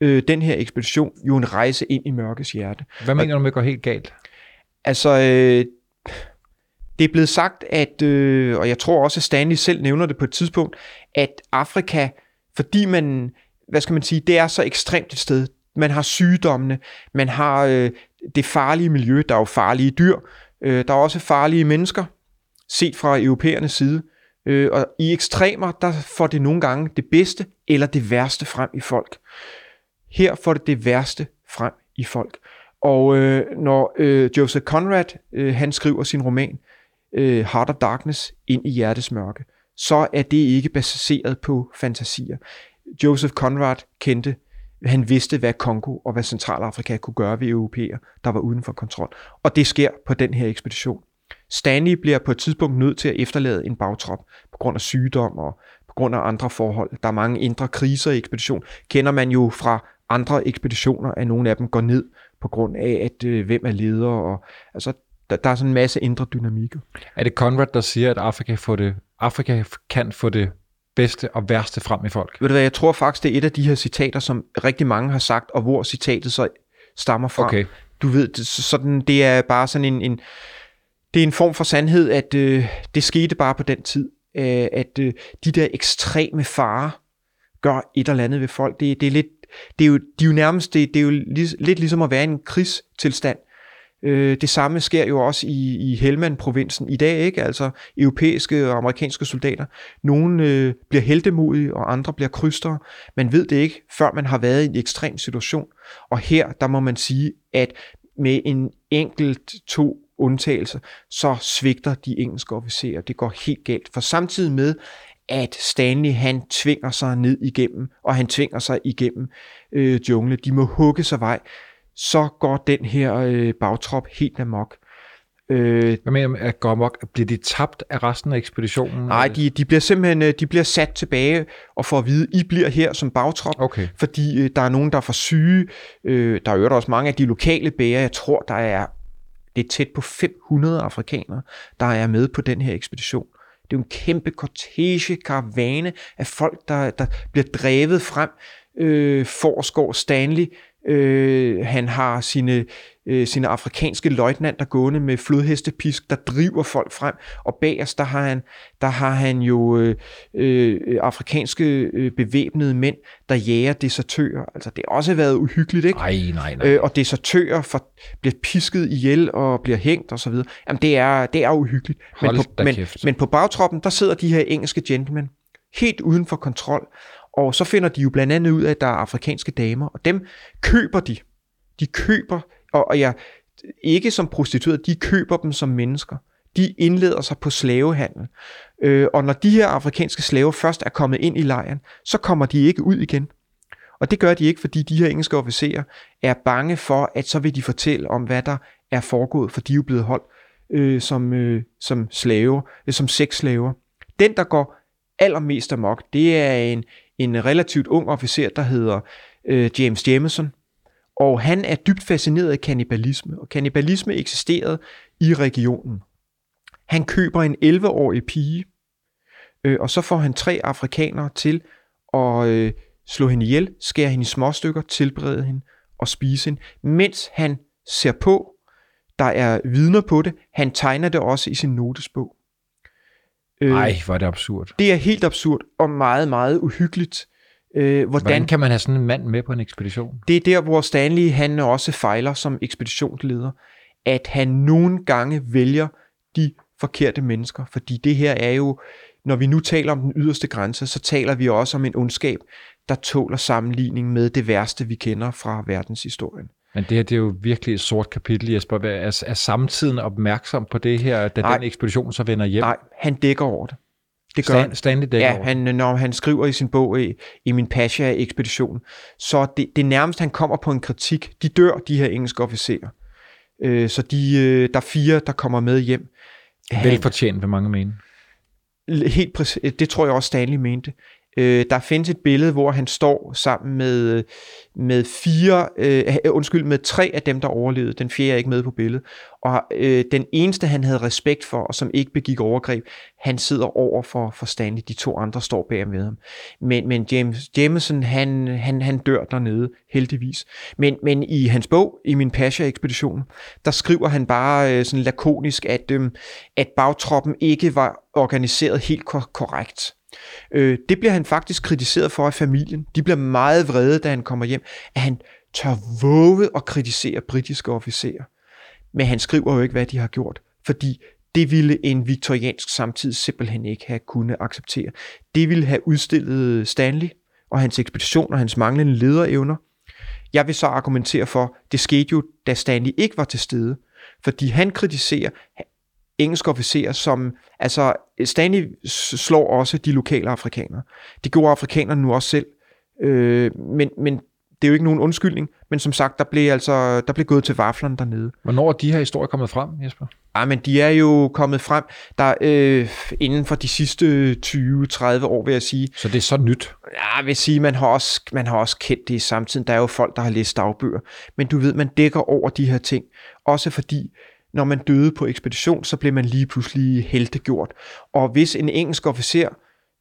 S5: øh, den her ekspedition jo en rejse ind i mørkets hjerte.
S2: Hvad mener du med går helt galt?
S5: Altså, øh, det er blevet sagt, at, øh, og jeg tror også, at Stanley selv nævner det på et tidspunkt, at Afrika, fordi man, hvad skal man sige, det er så ekstremt et sted. Man har sygdommene, man har øh, det farlige miljø, der er jo farlige dyr, øh, der er også farlige mennesker, set fra europæernes side. Øh, og i ekstremer, der får det nogle gange det bedste eller det værste frem i folk. Her får det det værste frem i folk. Og øh, når øh, Joseph Conrad, øh, han skriver sin roman øh, Heart of Darkness ind i hjertes mørke, så er det ikke baseret på fantasier. Joseph Conrad kendte, han vidste, hvad Kongo og hvad Centralafrika kunne gøre ved europæer, der var uden for kontrol. Og det sker på den her ekspedition. Stanley bliver på et tidspunkt nødt til at efterlade en bagtrop på grund af sygdom og på grund af andre forhold. Der er mange indre kriser i ekspedition. Kender man jo fra andre ekspeditioner, at nogle af dem går ned på grund af, at øh, hvem er leder. Og, altså, der, der er sådan en masse indre dynamikker.
S2: Er det Conrad, der siger, at Afrika, får det, Afrika kan få det bedste og værste frem i folk?
S5: Ved du hvad, jeg tror faktisk, det er et af de her citater, som rigtig mange har sagt, og hvor citatet så stammer fra.
S2: Okay.
S5: Du ved, det, sådan, det er bare sådan en, en det er en form for sandhed, at øh, det skete bare på den tid, øh, at øh, de der ekstreme farer gør et eller andet ved folk. Det, det er lidt, det er jo, de er jo nærmest, det, det er jo lig, lidt ligesom at være i en krigstilstand. Øh, det samme sker jo også i, i Helmand-provinsen i dag, ikke? Altså europæiske og amerikanske soldater. Nogle øh, bliver heldemodige, og andre bliver krystere. Man ved det ikke, før man har været i en ekstrem situation. Og her, der må man sige, at med en enkelt to undtagelse, så svigter de engelske officerer. Det går helt galt. For samtidig med, at Stanley han tvinger sig ned igennem, og han tvinger sig igennem øh, jungle. De må hugge sig vej. Så går den her øh, bagtrop helt amok.
S2: Øh, Hvad mener du at gå amok? Bliver de tabt af resten af ekspeditionen?
S5: Nej, de, de bliver simpelthen øh, de bliver sat tilbage og får at vide, I bliver her som bagtrop,
S2: okay.
S5: fordi øh, der er nogen, der er for syge. Øh, der er jo også mange af de lokale bærer. Jeg tror, der er det er tæt på 500 afrikanere, der er med på den her ekspedition. Det er jo en kæmpe kortege, karavane af folk, der, der bliver drevet frem. Øh, Forsgaard Stanley, øh, han har sine, øh, sine afrikanske løjtnanter gående med flodhestepisk, der driver folk frem, og bag os, der har han, der har han jo øh, øh, afrikanske øh, bevæbnede mænd, der jager desertører. Altså, det har også været uhyggeligt, ikke?
S2: Nej, nej, nej.
S5: Øh, og desertører for, bliver pisket ihjel og bliver hængt og så videre. Jamen, det er, det er uhyggeligt.
S2: Hold
S5: men, på, men,
S2: kæft.
S5: men på bagtroppen, der sidder de her engelske gentlemen, helt uden for kontrol, og så finder de jo blandt andet ud af, at der er afrikanske damer, og dem køber de. De køber, og, og ja, ikke som prostituerede, de køber dem som mennesker. De indleder sig på slavehandel. Øh, og når de her afrikanske slaver først er kommet ind i lejren, så kommer de ikke ud igen. Og det gør de ikke, fordi de her engelske officerer er bange for, at så vil de fortælle om, hvad der er foregået, for de er jo blevet holdt øh, som, øh, som slaver, øh, som sexslaver. Den, der går allermest amok, det er en, en relativt ung officer, der hedder øh, James Jameson, og han er dybt fascineret af kannibalisme, og kannibalisme eksisterede i regionen. Han køber en 11-årig pige, øh, og så får han tre afrikanere til at øh, slå hende ihjel, skære hende i små stykker, tilberede hende og spise hende, mens han ser på. Der er vidner på det. Han tegner det også i sin notesbog.
S2: Nej, øh, hvor er det absurd.
S5: Det er helt absurd og meget, meget uhyggeligt.
S2: Øh, hvordan, hvordan kan man have sådan en mand med på en ekspedition?
S5: Det er der, hvor Stanley han også fejler som ekspeditionsleder, at han nogle gange vælger de forkerte mennesker, fordi det her er jo, når vi nu taler om den yderste grænse, så taler vi også om en ondskab, der tåler sammenligning med det værste, vi kender fra verdenshistorien.
S2: Men det her det er jo virkelig et sort kapitel, Jesper. Er, er samtiden opmærksom på det her, da Nej. den ekspedition så vender hjem?
S5: Nej, han dækker over det.
S2: Det gør Stan, Stanley dækker
S5: ja, han, når han skriver i sin bog i, i min Pasha-ekspedition, så det, det nærmest han kommer på en kritik. De dør, de her engelske officerer. Øh, så de, øh, der er fire, der kommer med hjem.
S2: Velfortjent, vil mange mene.
S5: Helt præcis, det tror jeg også Stanley mente. Øh, der findes et billede, hvor han står sammen med, med fire, øh, øh, undskyld, med tre af dem, der overlevede. Den fjerde er ikke med på billedet. Og øh, den eneste, han havde respekt for, og som ikke begik overgreb, han sidder over for, for Stanley. De to andre står bag med ham. Men, men James Jameson, han, han, han dør dernede, heldigvis. Men, men i hans bog, i min Pasha-ekspedition, der skriver han bare øh, sådan lakonisk, at, øh, at bagtroppen ikke var organiseret helt kor- korrekt. Øh, det bliver han faktisk kritiseret for af familien. De bliver meget vrede, da han kommer hjem, at han tør våge at kritisere britiske officerer. Men han skriver jo ikke, hvad de har gjort, fordi det ville en viktoriansk samtid simpelthen ikke have kunnet acceptere. Det ville have udstillet Stanley og hans ekspedition og hans manglende lederevner. Jeg vil så argumentere for, det skete jo, da Stanley ikke var til stede, fordi han kritiserer engelske officerer, som, altså Stanley slår også de lokale afrikanere. Det gjorde afrikanerne nu også selv, øh, men, men det er jo ikke nogen undskyldning, men som sagt, der blev altså der blev gået til vaflerne dernede.
S2: Hvornår er de her historier kommet frem, Jesper?
S5: Ja, men de er jo kommet frem der øh, inden for de sidste 20-30 år, vil jeg sige.
S2: Så det er så nyt?
S5: Ja, jeg vil sige, man har, også, man har også kendt det i samtiden. Der er jo folk, der har læst dagbøger. Men du ved, man dækker over de her ting. Også fordi når man døde på ekspedition, så blev man lige pludselig heltegjort. Og hvis en engelsk officer,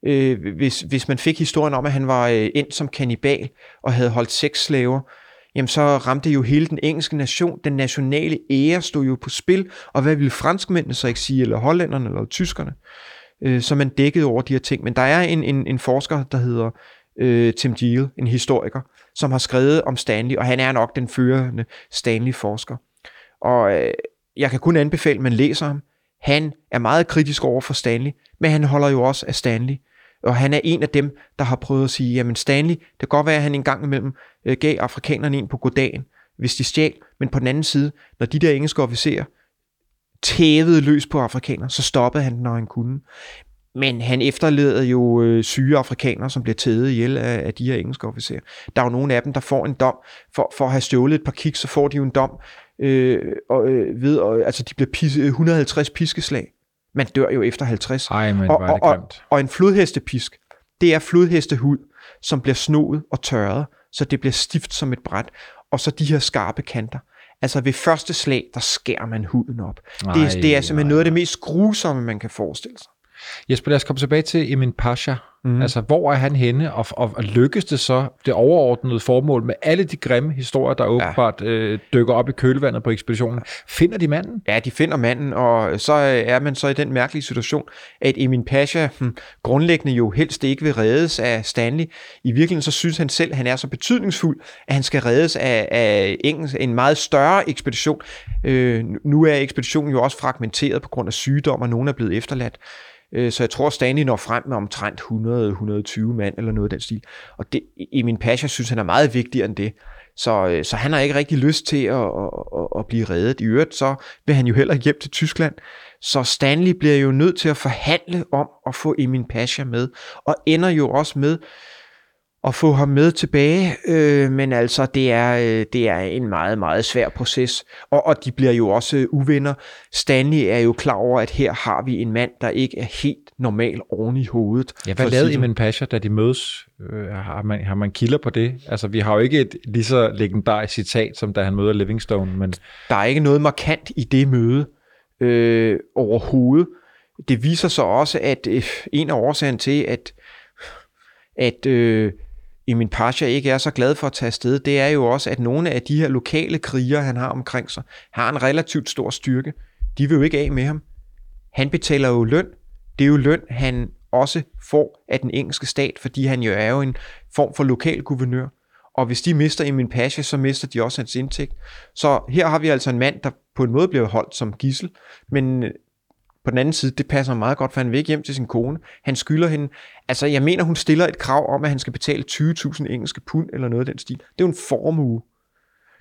S5: øh, hvis, hvis man fik historien om, at han var øh, endt som kanibal og havde holdt seks slaver, jamen så ramte jo hele den engelske nation. Den nationale ære stod jo på spil, og hvad ville franskmændene så ikke sige, eller hollænderne, eller tyskerne? Øh, så man dækkede over de her ting. Men der er en, en, en forsker, der hedder øh, Tim Giel, en historiker, som har skrevet om Stanley, og han er nok den førende Stanley-forsker. Og øh, jeg kan kun anbefale, at man læser ham. Han er meget kritisk over for Stanley, men han holder jo også af Stanley. Og han er en af dem, der har prøvet at sige, jamen Stanley, det kan godt være, at han en gang imellem øh, gav afrikanerne en på goddagen, hvis de stjal, men på den anden side, når de der engelske officerer tævede løs på afrikanere, så stoppede han, når han kunne. Men han efterleder jo øh, syge afrikanere, som bliver tædet ihjel af, af de her engelske officerer. Der er jo nogle af dem, der får en dom. For, for at have stjålet et par kiks, så får de jo en dom øh, og, øh, ved, og, altså de bliver pisse, 150 piskeslag. Man dør jo efter 50.
S2: Ej, men
S5: og, og, og, og en flodhestepisk, det er flodhestehud, som bliver snoet og tørret, så det bliver stift som et bræt, og så de her skarpe kanter. Altså ved første slag, der skærer man huden op. Ej, det, er, det er simpelthen noget af det mest grusomme, man kan forestille sig.
S2: Jesper, lad os komme tilbage til Emin Pasha. Mm. Altså, hvor er han henne, og, og, og lykkes det så, det overordnede formål med alle de grimme historier, der åbenbart øh, dykker op i kølvandet på ekspeditionen? Finder de manden?
S5: Ja, de finder manden, og så er man så i den mærkelige situation, at Emin Pasha hm, grundlæggende jo helst ikke vil reddes af Stanley. I virkeligheden så synes han selv, at han er så betydningsfuld, at han skal reddes af, af engelsk, en meget større ekspedition. Øh, nu er ekspeditionen jo også fragmenteret på grund af sygdom, og nogen er blevet efterladt. Øh, Så jeg tror, Stanley når frem med omtrent 100-120 mand eller noget af den stil. Og det, Emin Pasha synes, han er meget vigtigere end det. Så, øh, så han har ikke rigtig lyst til at, at, at, at blive reddet. I øvrigt så vil han jo heller hjem til Tyskland. Så Stanley bliver jo nødt til at forhandle om at få Emin Pasha med. Og ender jo også med at få ham med tilbage, øh, men altså det er, øh, det er en meget, meget svær proces, og, og de bliver jo også øh, uvenner. Stanley er jo klar over, at her har vi en mand, der ikke er helt normal oven i hovedet.
S2: Ja, hvad lavede. Emin Pasha, da de mødes? Øh, har, man, har man kilder på det? Altså, vi har jo ikke et lige så legendarisk citat, som da han møder Livingstone, men
S5: Der er ikke noget markant i det møde øh, overhovedet. Det viser sig også, at øh, en af årsagen til, at, at øh, Emin Pasha ikke er så glad for at tage afsted, det er jo også, at nogle af de her lokale krigere, han har omkring sig, har en relativt stor styrke. De vil jo ikke af med ham. Han betaler jo løn. Det er jo løn, han også får af den engelske stat, fordi han jo er jo en form for lokal guvernør. Og hvis de mister Emin Pasha, så mister de også hans indtægt. Så her har vi altså en mand, der på en måde bliver holdt som gissel, men øh, på den anden side, det passer meget godt, for han vil ikke hjem til sin kone. Han skylder hende, altså jeg mener, hun stiller et krav om, at han skal betale 20.000 engelske pund, eller noget af den stil. Det er jo en formue.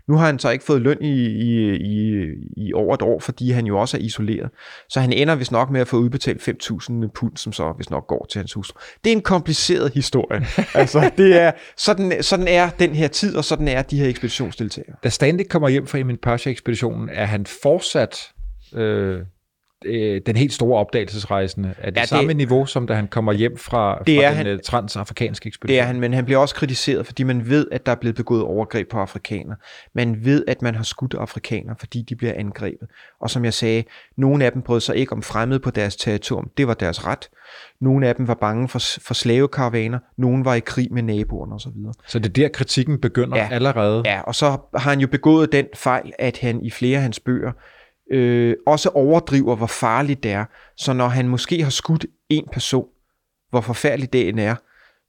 S5: Nu har han så ikke fået løn i, i, i, i over et år, fordi han jo også er isoleret. Så han ender vist nok med at få udbetalt 5.000 pund, som så vist nok går til hans hus. Det er en kompliceret historie. altså, det er, sådan, sådan er den her tid, og sådan er de her ekspeditionsdeltagere.
S2: da Stanley kommer hjem fra Emin Pasha-ekspeditionen, er han fortsat øh, øh, den helt store opdagelsesrejsende? Er det
S5: Ja, det-
S2: samme niveau, som da han kommer hjem fra,
S5: Det
S2: fra
S5: er
S2: den
S5: han-
S2: øh, transafrikanske ekspedition?
S5: Det er han, men han bliver også kritiseret, fordi man ved, at der er blevet begået overgreb på afrikanere. Man ved, at man har skudt afrikanere, fordi de bliver angrebet. Og som jeg sagde, nogle af dem brød sig ikke om fremmede på deres territorium. Det var deres ret. Nogle af dem var bange for, for slavekaravaner. Nogle var i krig med naboerne osv.
S2: Så det er der, kritikken begynder
S5: ja.
S2: allerede?
S5: Ja, og så har han jo begået den fejl, at han i flere af hans bøger øh, også overdriver, hvor farligt det er. Så når han måske har skudt en person, hvor forfærdelig det end er,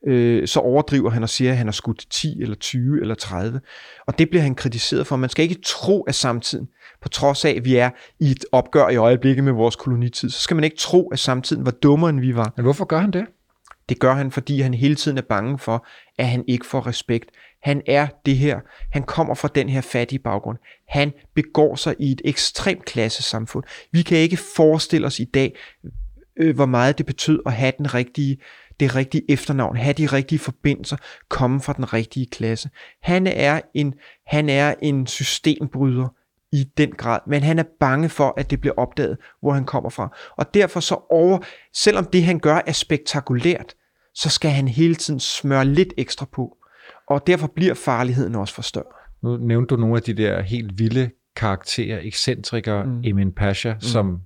S5: øh, så overdriver han og siger, at han har skudt 10 eller 20 eller 30. Og det bliver han kritiseret for. Man skal ikke tro af samtiden, på trods af, at vi er i et opgør i øjeblikket med vores kolonitid, så skal man ikke tro, at samtiden var dummere, end vi var.
S2: Men hvorfor gør han det?
S5: Det gør han, fordi han hele tiden er bange for, at han ikke får respekt. Han er det her. Han kommer fra den her fattige baggrund. Han begår sig i et ekstremt klassesamfund. Vi kan ikke forestille os i dag, øh, hvor meget det betød at have den rigtige, det rigtige efternavn, have de rigtige forbindelser, komme fra den rigtige klasse. Han er en, han er en systembryder i den grad, men han er bange for, at det bliver opdaget, hvor han kommer fra. Og derfor så over, selvom det han gør er spektakulært, så skal han hele tiden smøre lidt ekstra på. Og derfor bliver farligheden også for større.
S2: Nu nævnte du nogle af de der helt vilde karakterer, ekscentrikere, mm. Emin Pasha, mm. som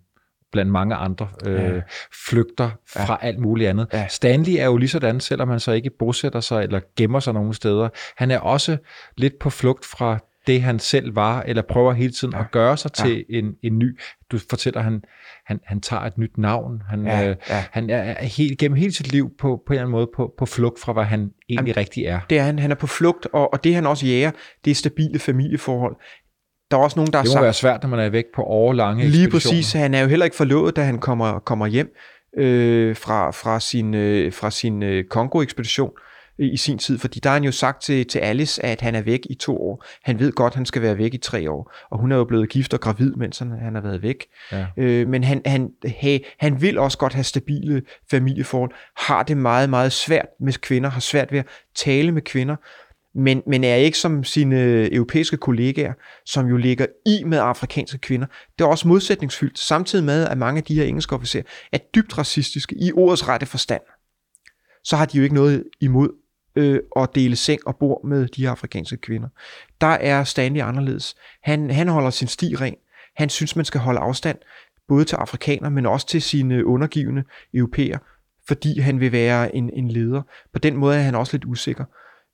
S2: blandt mange andre øh,
S5: Ja.
S2: ja. flygter fra alt muligt andet.
S5: Ja.
S2: Ja. Stanley er jo lige sådan, selvom han så ikke bosætter sig eller gemmer sig nogen steder. Han er også lidt på flugt fra det, han selv var, eller prøver hele tiden ja. at gøre sig
S5: Ja.
S2: til en, en ny. Du fortæller, han, han, han tager et nyt navn. Han,
S5: Ja,
S2: øh,
S5: ja.
S2: han er er helt, gennem hele sit liv på, på en eller anden måde på, på flugt fra, hvad han egentlig
S5: Jamen,
S2: rigtig er.
S5: Det er han. Han er på flugt, og, og det han også jæger, det er stabile familieforhold. Der er også nogen, der
S2: Det må
S5: sagt,
S2: være svært, når man er væk på årlange
S5: Lige præcis. Han er jo heller ikke forlovet, da han kommer, kommer hjem øh, fra, fra sin, øh, fra sin øh, Kongo-ekspedition i, i sin tid. Fordi der har han jo sagt til, til Alice, at han er væk i to år. Han ved godt, at han skal være væk i tre år. Og hun er jo blevet gift og gravid, mens han, han har været væk.
S2: Ja.
S5: Øh, men han, han, hey, han vil også godt have stabile familieforhold. Har det meget, meget svært med kvinder. Har svært ved at tale med kvinder men, men er ikke som sine europæiske kollegaer, som jo ligger i med afrikanske kvinder. Det er også modsætningsfyldt, samtidig med, at mange af de her engelske officerer er dybt racistiske i ordets rette forstand. Så har de jo ikke noget imod øh, og dele seng og bord med de her afrikanske kvinder. Der er Stanley anderledes. Han, han holder sin sti ren. Han synes, man skal holde afstand, både til afrikanere, men også til sine undergivende europæer, fordi han vil være en, en leder. På den måde er han også lidt usikker.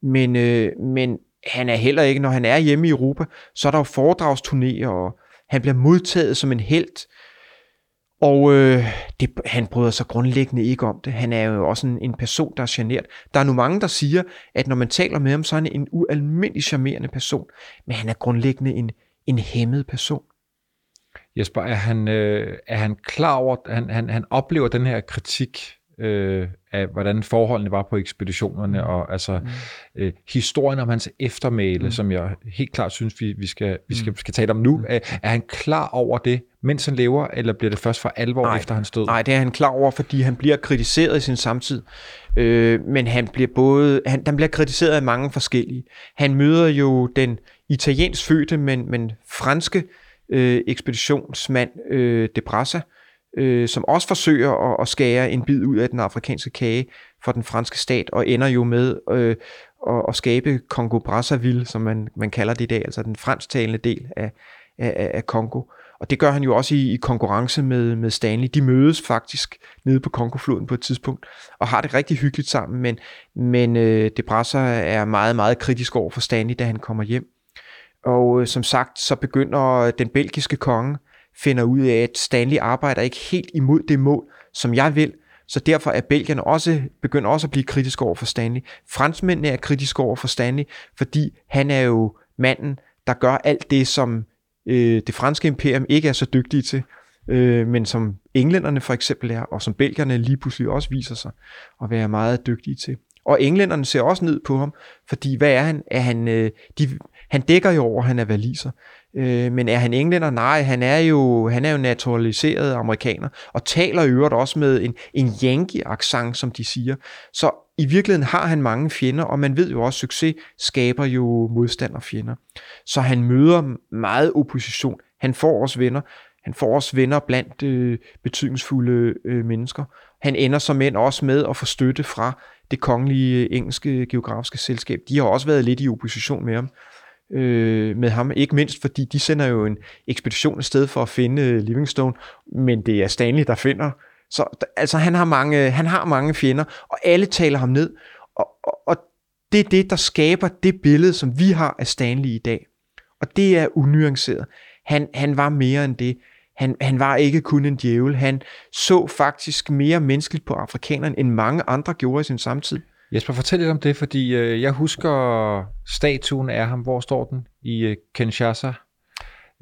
S5: Men, øh, men han er heller ikke, når han er hjemme i Europa, så er der jo foredragsturnéer, og han bliver modtaget som en held. Og øh, det, han bryder sig grundlæggende ikke om det. Han er jo også en, en person, der er genert. Der er nu mange, der siger, at når man taler med ham, så er han en ualmindelig charmerende person. Men han er grundlæggende en, en hæmmet person.
S2: Jesper, er han, øh, er han klar over, at han, han, han oplever den her kritik øh, af, hvordan forholdene var på ekspeditionerne, og altså mm. øh, historien om hans eftermæle, mm. som jeg helt klart synes, vi, vi, skal, vi skal, skal tale om nu. Mm. Er, er han klar over det, mens han lever, eller bliver det først for alvor
S5: Nej.
S2: efter hans død?
S5: Nej, det er han klar over, fordi han bliver kritiseret i sin samtid. Øh, men han bliver både, han, han bliver kritiseret af mange forskellige. Han møder jo den italiensk fødte, men, men franske øh, ekspeditionsmand øh, de Brassa, øh, som også forsøger at, at skære en bid ud af den afrikanske kage for den franske stat, og ender jo med øh, at, at skabe Congo-Brazzaville, som man, man kalder det i dag, altså den fransktalende del af, af, af Kongo. Og det gør han jo også i, i konkurrence med, med Stanley. De mødes faktisk nede på Kongofloden på et tidspunkt, og har det rigtig hyggeligt sammen, men, men øh, Debrasser er meget, meget kritisk over for Stanley, da han kommer hjem. Og øh, som sagt, så begynder den belgiske konge, finder ud af, at Stanley arbejder ikke helt imod det mål, som jeg vil, så derfor er Belgien også, begynder også at blive kritisk over for Stanley. Franskmændene er kritiske over for Stanley, fordi han er jo manden, der gør alt det, som øh, det franske imperium ikke er så dygtige til, øh, men som englænderne for eksempel er, og som belgierne lige pludselig også viser sig at være meget dygtige til. Og englænderne ser også ned på ham, fordi hvad er han? Er han, øh, de, han dækker jo over, at han er valiser. Øh, men er han englænder? Nej, han er jo, han er jo naturaliseret amerikaner, og taler i øvrigt også med en, en yankee-accent, som de siger. Så i virkeligheden har han mange fjender, og man ved jo også, at succes skaber jo modstanderfjender. Så han møder meget opposition. Han får også venner. Han får også venner blandt øh, betydningsfulde øh, mennesker. Han ender som end også med at få støtte fra det kongelige øh, engelske geografiske selskab. De har også været lidt i opposition med ham. Øh, med ham, ikke mindst fordi de sender jo en ekspedition afsted for at finde øh, Livingstone, men det er Stanley, der finder. Så altså, han har mange, øh, han har mange fjender, og alle taler ham ned. Og, og, og det er det, der skaber det billede, som vi har af Stanley i dag. Og det er unuanceret. Han, han var mere end det. Han, han var ikke kun en djævel. Han så faktisk mere menneskeligt på afrikanerne, end mange andre gjorde i sin samtid.
S2: Jesper, fortæl lidt om det, fordi øh, jeg husker statuen af ham. Hvor står den? I øh, Kinshasa.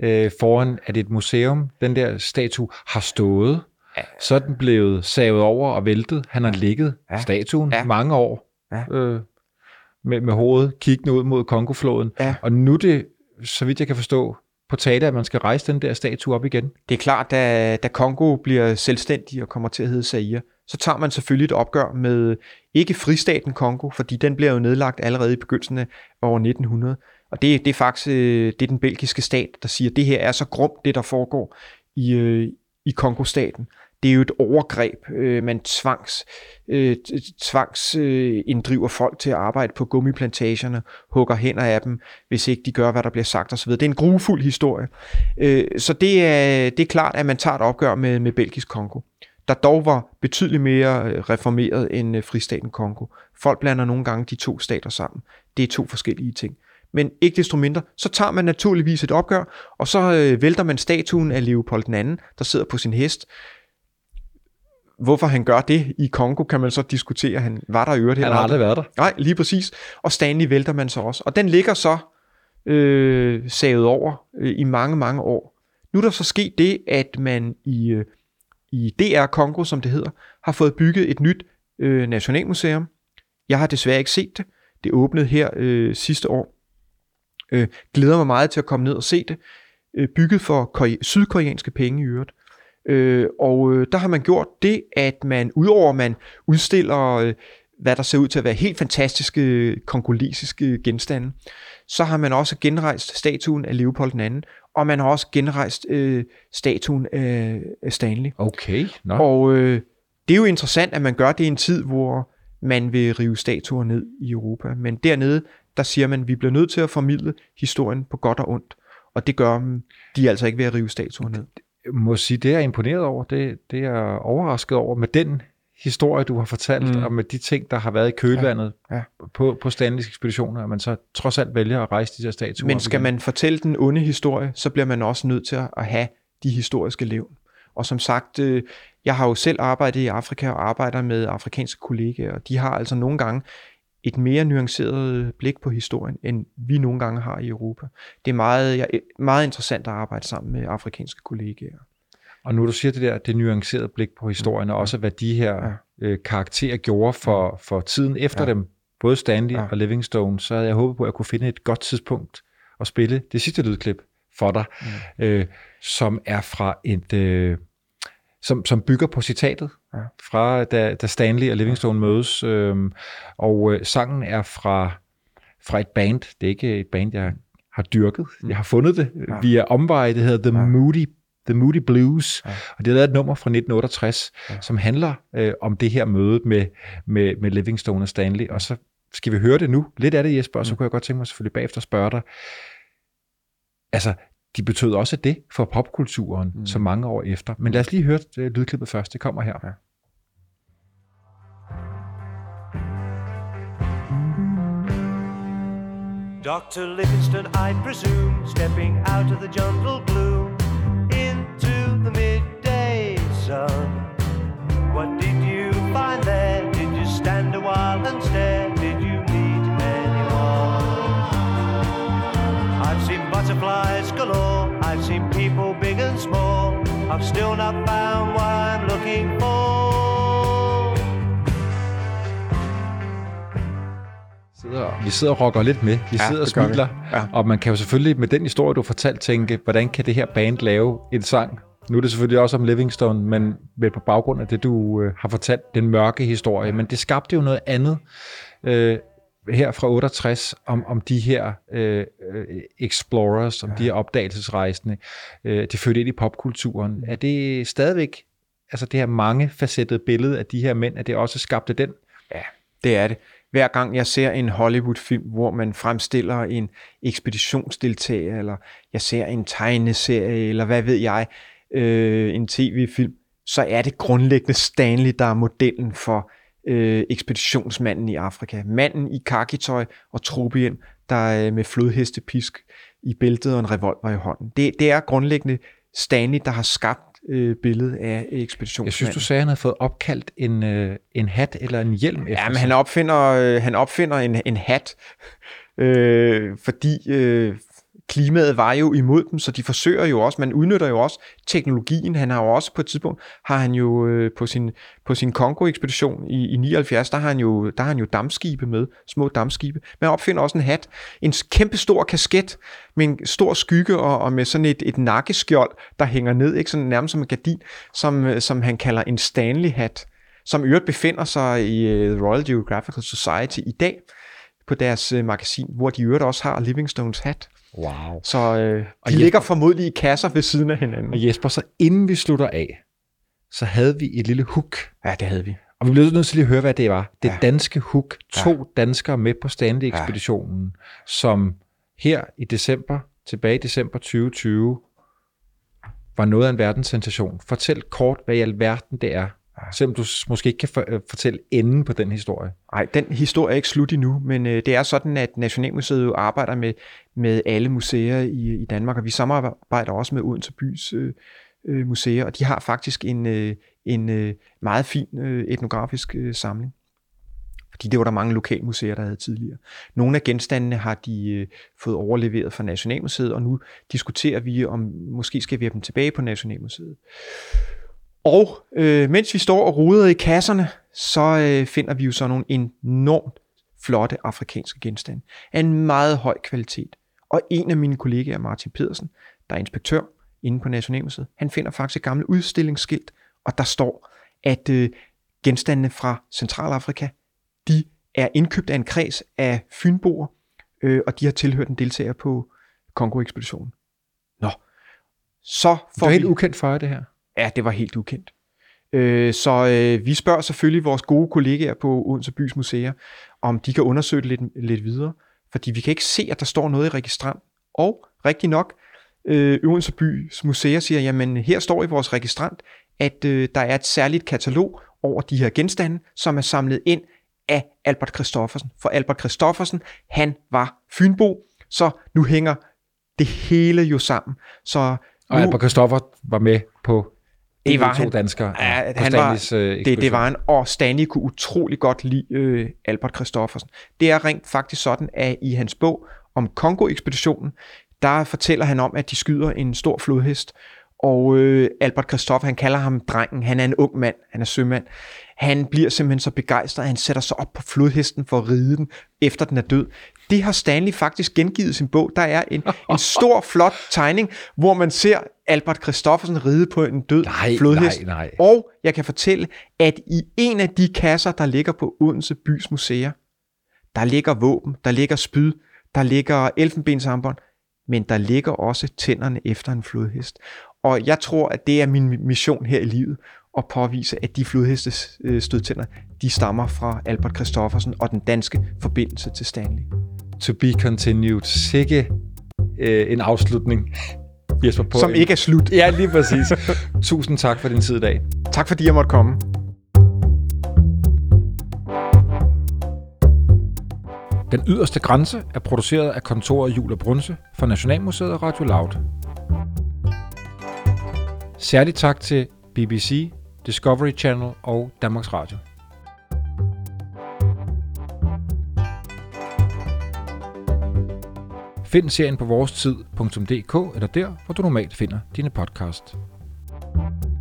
S2: Øh, foran det et museum. Den der statue har stået. Ja. Så er den blevet savet over og væltet. Han har ligget, ja. statuen, ja. mange år. Ja. Øh, med, med hovedet kiggende ud mod Kongofloden. Ja. Og nu det, så vidt jeg kan forstå, på tale, at man skal rejse den der statue op igen.
S5: Det er klart, da, da Kongo bliver selvstændig og kommer til at hedde Zaire, så tager man selvfølgelig et opgør med ikke fristaten Kongo, fordi den bliver jo nedlagt allerede i begyndelsen af år 1900. Og det, det er faktisk øh, det er den belgiske stat, der siger, at det her er så grumt, det der foregår i, øh, i Kongo-staten det er jo et overgreb. Øh, man tvangs, øh, tvangs øh, inddriver folk til at arbejde på gummiplantagerne, hugger hænder af dem, hvis ikke de gør, hvad der bliver sagt osv. Det er en grufuld historie. Øh, så det er, det er klart, at man tager et opgør med, med Belgisk Kongo der dog var betydeligt mere øh, reformeret end øh, fristaten Kongo. Folk blander nogle gange de to stater sammen. Det er to forskellige ting. Men ikke desto mindre, så tager man naturligvis et opgør, og så øh, vælter man statuen af Leopold II, der sidder på sin hest, Hvorfor han gør det i Kongo, kan man så diskutere. Han var der i øvrigt
S2: Han har aldrig været der.
S5: Nej, lige præcis. Og Stanley vælter man så også. Og den ligger så øh, savet over øh, i mange, mange år. Nu er der så sket det, at man i, øh, i DR Kongo, som det hedder, har fået bygget et nyt øh, nationalmuseum. Jeg har desværre ikke set det. Det åbnede her øh, sidste år. Øh, glæder mig meget til at komme ned og se det. Øh, bygget for sydkoreanske penge i øvrigt. Øh, og øh, der har man gjort det, at man udover man udstiller, øh, hvad der ser ud til at være helt fantastiske kongolesiske genstande, så har man også genrejst statuen af Leopold II, og man har også genrejst øh, statuen af, af Stanley.
S2: Okay.
S5: No. Og øh, det er jo interessant, at man gør det i en tid, hvor man vil rive statuer ned i Europa. Men dernede, der siger man, at vi bliver nødt til at formidle historien på godt og ondt. Og det gør de altså ikke ved at rive statuer ned
S2: må sige, det er jeg imponeret over. Det, det er jeg overrasket over med den historie, du har fortalt, mm. og med de ting, der har været i kølvandet ja. Ja. på, på Stanleys ekspeditioner, at man så trods alt vælger at rejse de her statuer.
S5: Men skal man fortælle den onde historie, så bliver man også nødt til at have de historiske levn. Og som sagt, øh, jeg har jo selv arbejdet i Afrika og arbejder med afrikanske kollegaer, og de har altså nogle gange et mere nuanceret blik på historien, end vi nogle gange har i Europa. Det er meget, ja, meget interessant at arbejde sammen med afrikanske kollegaer.
S2: Og nu du siger det der, det nuancerede blik på historien, og også hvad de her ja. øh, karakterer gjorde for, for tiden efter ja. dem, både Stanley ja. og Livingstone, så havde jeg håbet på, at jeg kunne finde et godt tidspunkt at spille det sidste lydklip for dig, mm. øh, som er fra et... Øh, som, som bygger på citatet ja. fra da, da Stanley og Livingstone mødes. Øhm, og øh, sangen er fra, fra et band. Det er ikke et band, jeg har dyrket. Jeg har fundet det ja. via omveje. Det hedder The ja. Moody The Moody Blues, ja. og det er et nummer fra 1968, ja. som handler øh, om det her møde med, med, med Livingstone og Stanley, og så skal vi høre det nu. Lidt af det, Jesper, og så mm. kunne jeg godt tænke mig selvfølgelig bagefter at spørge dig. Altså, de betød også det for popkulturen mm. så mange år efter. Men lad os lige høre uh, lydklippet først. Det kommer her. Ja. Dr. Livingston, I presume, stepping out of the jungle gloom into the midday sun. I've still not found what I'm looking for. Vi sidder og rocker lidt med. Vi ja, sidder og smiler. Ja. Og man kan jo selvfølgelig med den historie, du har fortalt, tænke, hvordan kan det her band lave en sang? Nu er det selvfølgelig også om Livingstone, men med på baggrund af det, du øh, har fortalt, den mørke historie. Men det skabte jo noget andet. Øh, her fra 68 om, om de her øh, øh, explorers, om ja. de her opdagelsesrejsende, øh, det førte ind i popkulturen. Er det stadigvæk, altså det her mange facettede billede af de her mænd, at det også skabte den?
S5: Ja, det er det. Hver gang jeg ser en Hollywood-film, hvor man fremstiller en ekspeditionsdeltager, eller jeg ser en tegneserie, eller hvad ved jeg, øh, en tv-film, så er det grundlæggende Stanley, der er modellen for øh, ekspeditionsmanden i Afrika. Manden i kakitøj og trubien, der øh, med flodhestepisk i bæltet og en revolver i hånden. Det, det er grundlæggende Stanley, der har skabt øh, billedet af ekspeditionsmanden.
S2: Jeg synes, du sagde, at han havde fået opkaldt en, øh, en hat eller en hjelm efter
S5: Ja, men han opfinder, øh, han opfinder en, en hat, øh, fordi øh, klimaet var jo imod dem, så de forsøger jo også, man udnytter jo også teknologien. Han har jo også på et tidspunkt, har han jo øh, på sin, på sin Kongo-ekspedition i, i 79, der har, han jo, der har han jo dammskibe med, små dammskibe. Men opfinder også en hat, en kæmpe stor kasket med en stor skygge og, og med sådan et, et nakkeskjold, der hænger ned, ikke sådan nærmest som en gardin, som, øh, som han kalder en Stanley-hat, som øvrigt befinder sig i The Royal Geographical Society i dag på deres øh, magasin, hvor de øvrigt også har Livingstones hat.
S2: Wow.
S5: Så øh,
S2: Og
S5: de
S2: Jesper-
S5: ligger formodentlig i kasser ved siden af hinanden.
S2: Og Jesper, så inden vi slutter af, så havde vi et lille hook.
S5: Ja, det havde vi.
S2: Og vi blev nødt til lige at høre, hvad det var. Det
S5: Ja.
S2: danske hook. To ja. danskere med på Stanley-ekspeditionen, ja. som her i december, tilbage i december 2020, var noget af en verdenssensation. Fortæl kort, hvad i alverden det er. Selvom du måske ikke kan for, øh, fortælle enden på den historie.
S5: Nej, den historie er ikke slut endnu, men øh, det er sådan, at Nationalmuseet jo arbejder med, med alle museer i, i Danmark, og vi samarbejder også med Odense Bys øh, øh, museer, og de har faktisk en, øh, en øh, meget fin øh, etnografisk øh, samling. Fordi det var der mange lokalmuseer, der havde tidligere. Nogle af genstandene har de øh, fået overleveret fra Nationalmuseet, og nu diskuterer vi, om måske skal vi have dem tilbage på Nationalmuseet. Og øh, mens vi står og roder i kasserne, så øh, finder vi jo så nogle enormt flotte afrikanske genstande af en meget høj kvalitet. Og en af mine kollegaer, Martin Pedersen, der er inspektør inde på Nationalmuseet, han finder faktisk et gammelt udstillingsskilt, og der står, at øh, genstandene fra Centralafrika, de er indkøbt af en kreds af fynboer, øh, og de har tilhørt en deltager på Kongo-ekspeditionen. Nå, så
S2: Det
S5: får
S2: var
S5: vi...
S2: helt ukendt for det her.
S5: Ja, det var helt ukendt. Øh, så øh, vi spørger selvfølgelig vores gode kollegaer på Odense Bys Museer, om de kan undersøge det lidt, lidt videre, fordi vi kan ikke se, at der står noget i registrant. Og rigtig nok, øh, Odense Bys Museer siger, jamen her står i vores registrant, at øh, der er et særligt katalog over de her genstande, som er samlet ind af Albert Christoffersen. For Albert Christoffersen, han var fynbo, så nu hænger det hele jo sammen. Så
S2: Og
S5: nu,
S2: Albert Christoffer var med på
S5: Det var
S2: to
S5: han.
S2: danskere
S5: Ja,
S2: på
S5: han var,
S2: Stanleys, øh,
S5: det, det var en, og Stanley kunne utrolig godt lide øh, Albert Christoffersen. Det er rent faktisk sådan, at i hans bog om Kongo-ekspeditionen, der fortæller han om, at de skyder en stor flodhest, og øh, Albert Christoffer, han kalder ham drengen, han er en ung mand, han er sømand. Han bliver simpelthen så begejstret, at han sætter sig op på flodhesten for at ride den, efter den er død. Det har Stanley faktisk gengivet i sin bog. Der er en, en stor, flot tegning, hvor man ser Albert Christoffersen ride på en død
S2: Nej,
S5: flodhest.
S2: nej, nej.
S5: Og jeg kan fortælle, at i en af de kasser, der ligger på Odense Bys Museer, der ligger våben, der ligger spyd, der ligger elfenbensarmbånd, men der ligger også tænderne efter en flodhest. Og jeg tror, at det er min mission her i livet, at påvise, at de flodhestes øh, stødtænder, de stammer fra Albert Christoffersen og den danske forbindelse til Stanley.
S2: To be continued. Sikke øh, en afslutning. Jesper, på
S5: Som ikke er slut.
S2: Ja, lige præcis. Tusind tak for din tid i dag.
S5: Tak fordi jeg måtte komme.
S2: Den yderste grænse er produceret af kontoret Jul og Brunse for Nationalmuseet og Radio Loud. Særligt tak til BBC, Discovery Channel og Danmarks Radio. Find serien på vores tid.dk eller der, hvor du normalt finder dine podcasts. thank you